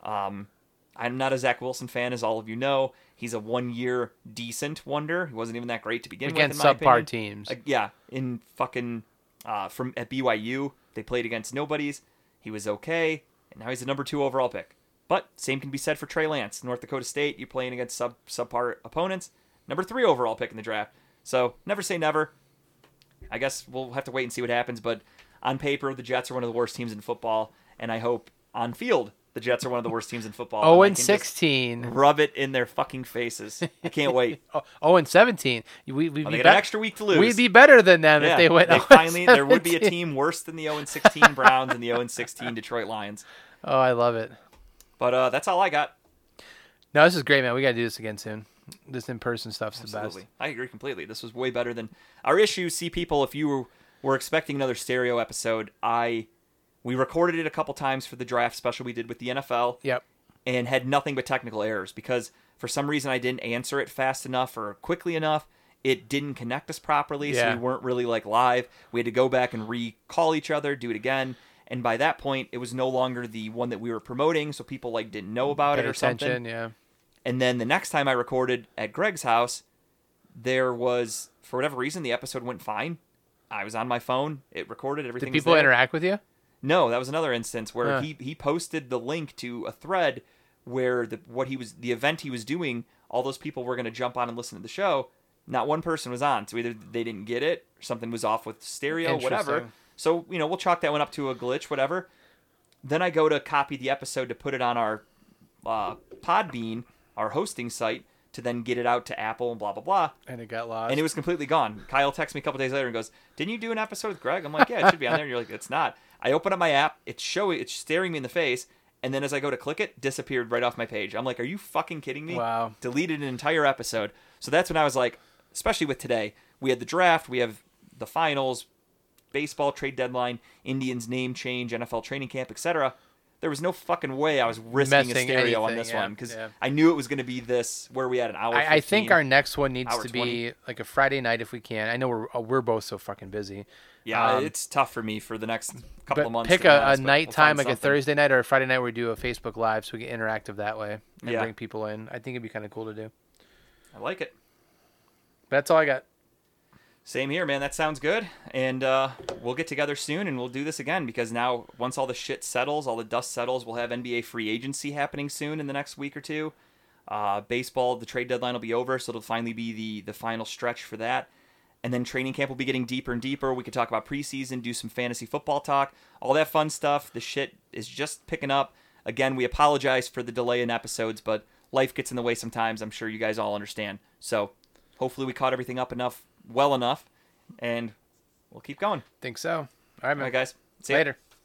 Um, I'm not a Zach Wilson fan, as all of you know. He's a one-year decent wonder. He wasn't even that great to begin Against with. Against subpar opinion. teams. Uh, yeah, in fucking uh, from at BYU, they played against nobodies. He was okay, and now he's a number two overall pick. But same can be said for Trey Lance, North Dakota State. You're playing against sub subpar opponents. Number three overall pick in the draft. So never say never. I guess we'll have to wait and see what happens. But on paper the Jets are one of the worst teams in football, and I hope on field the Jets are one of the worst teams in football. Oh, I and 16. Rub it in their fucking faces. I can't wait. Oh, oh, and 17. We, we'd, Well, be they an extra week to lose. we'd be better than them yeah, if they went. 0 and finally there would be a team worse than the 0 and 16 Browns and the 0 and 16 Detroit Lions. Oh, I love it. But uh, that's all I got. No, this is great, man. We got to do this again soon. This in person stuff's the best. I agree completely. This was way better than our issue. See, people, if you were, were expecting another stereo episode, I we recorded it a couple times for the draft special we did with the NFL Yep. and had nothing but technical errors because for some reason I didn't answer it fast enough or quickly enough. It didn't connect us properly, so we weren't really like live. We had to go back and recall each other, do it again. And by that point, it was no longer the one that we were promoting, so people like didn't know about Pay it or something. Yeah. And then the next time I recorded at Greg's house, there was for whatever reason the episode went fine. I was on my phone. It recorded everything. Did people interact with you? No, that was another instance where Huh. he he posted the link to a thread where the what he was the event he was doing. All those people were going to jump on and listen to the show. Not one person was on, so either they didn't get it, or something was off with stereo, whatever. So you know we'll chalk that one up to a glitch, whatever. Then I go to copy the episode to put it on our uh, Podbean, our hosting site, to then get it out to Apple and blah blah blah And it got lost. and it was completely gone. Kyle texts me a couple days later and goes, "Didn't you do an episode with Greg?" I'm like, "Yeah, it should be on there." And you're like, "It's not." I open up my app, it's showing, it's staring me in the face, and then as I go to click it, disappeared right off my page. I'm like, "Are you fucking kidding me?" Wow. Deleted an entire episode. So that's when I was like, especially with today, we had the draft, we have the finals, baseball trade deadline, Indians name change, NFL training camp, etc. There was no fucking way I was risking a Messing stereo on this yeah, one because yeah. I knew it was going to be this where we had an hour. I, I think our next one needs to 20. be like a Friday night if we can. I know we're uh, we're both so fucking busy. Yeah, Um, it's tough for me for the next couple of months. pick a, a we'll night find time, like a. Thursday night or a Friday night, where we do a Facebook Live, so we get interactive that way and Yeah. bring people in. I think it'd be kind of cool to do. I like it. But that's all I got. Same here, man. That sounds good. And uh, we'll get together soon and we'll do this again because now, once all the shit settles, all the dust settles, we'll have NBA free agency happening soon in the next week or two. Uh, baseball, the trade deadline will be over, so it'll finally be the, the final stretch for that. And then training camp will be getting deeper and deeper. We could talk about preseason, do some fantasy football talk, all that fun stuff. The shit is just picking up. Again, we apologize for the delay in episodes, but life gets in the way sometimes. I'm sure you guys all understand. So hopefully we caught everything up enough, well enough, and we'll keep going. Think so. All right, man. All right, guys. See ya. Later.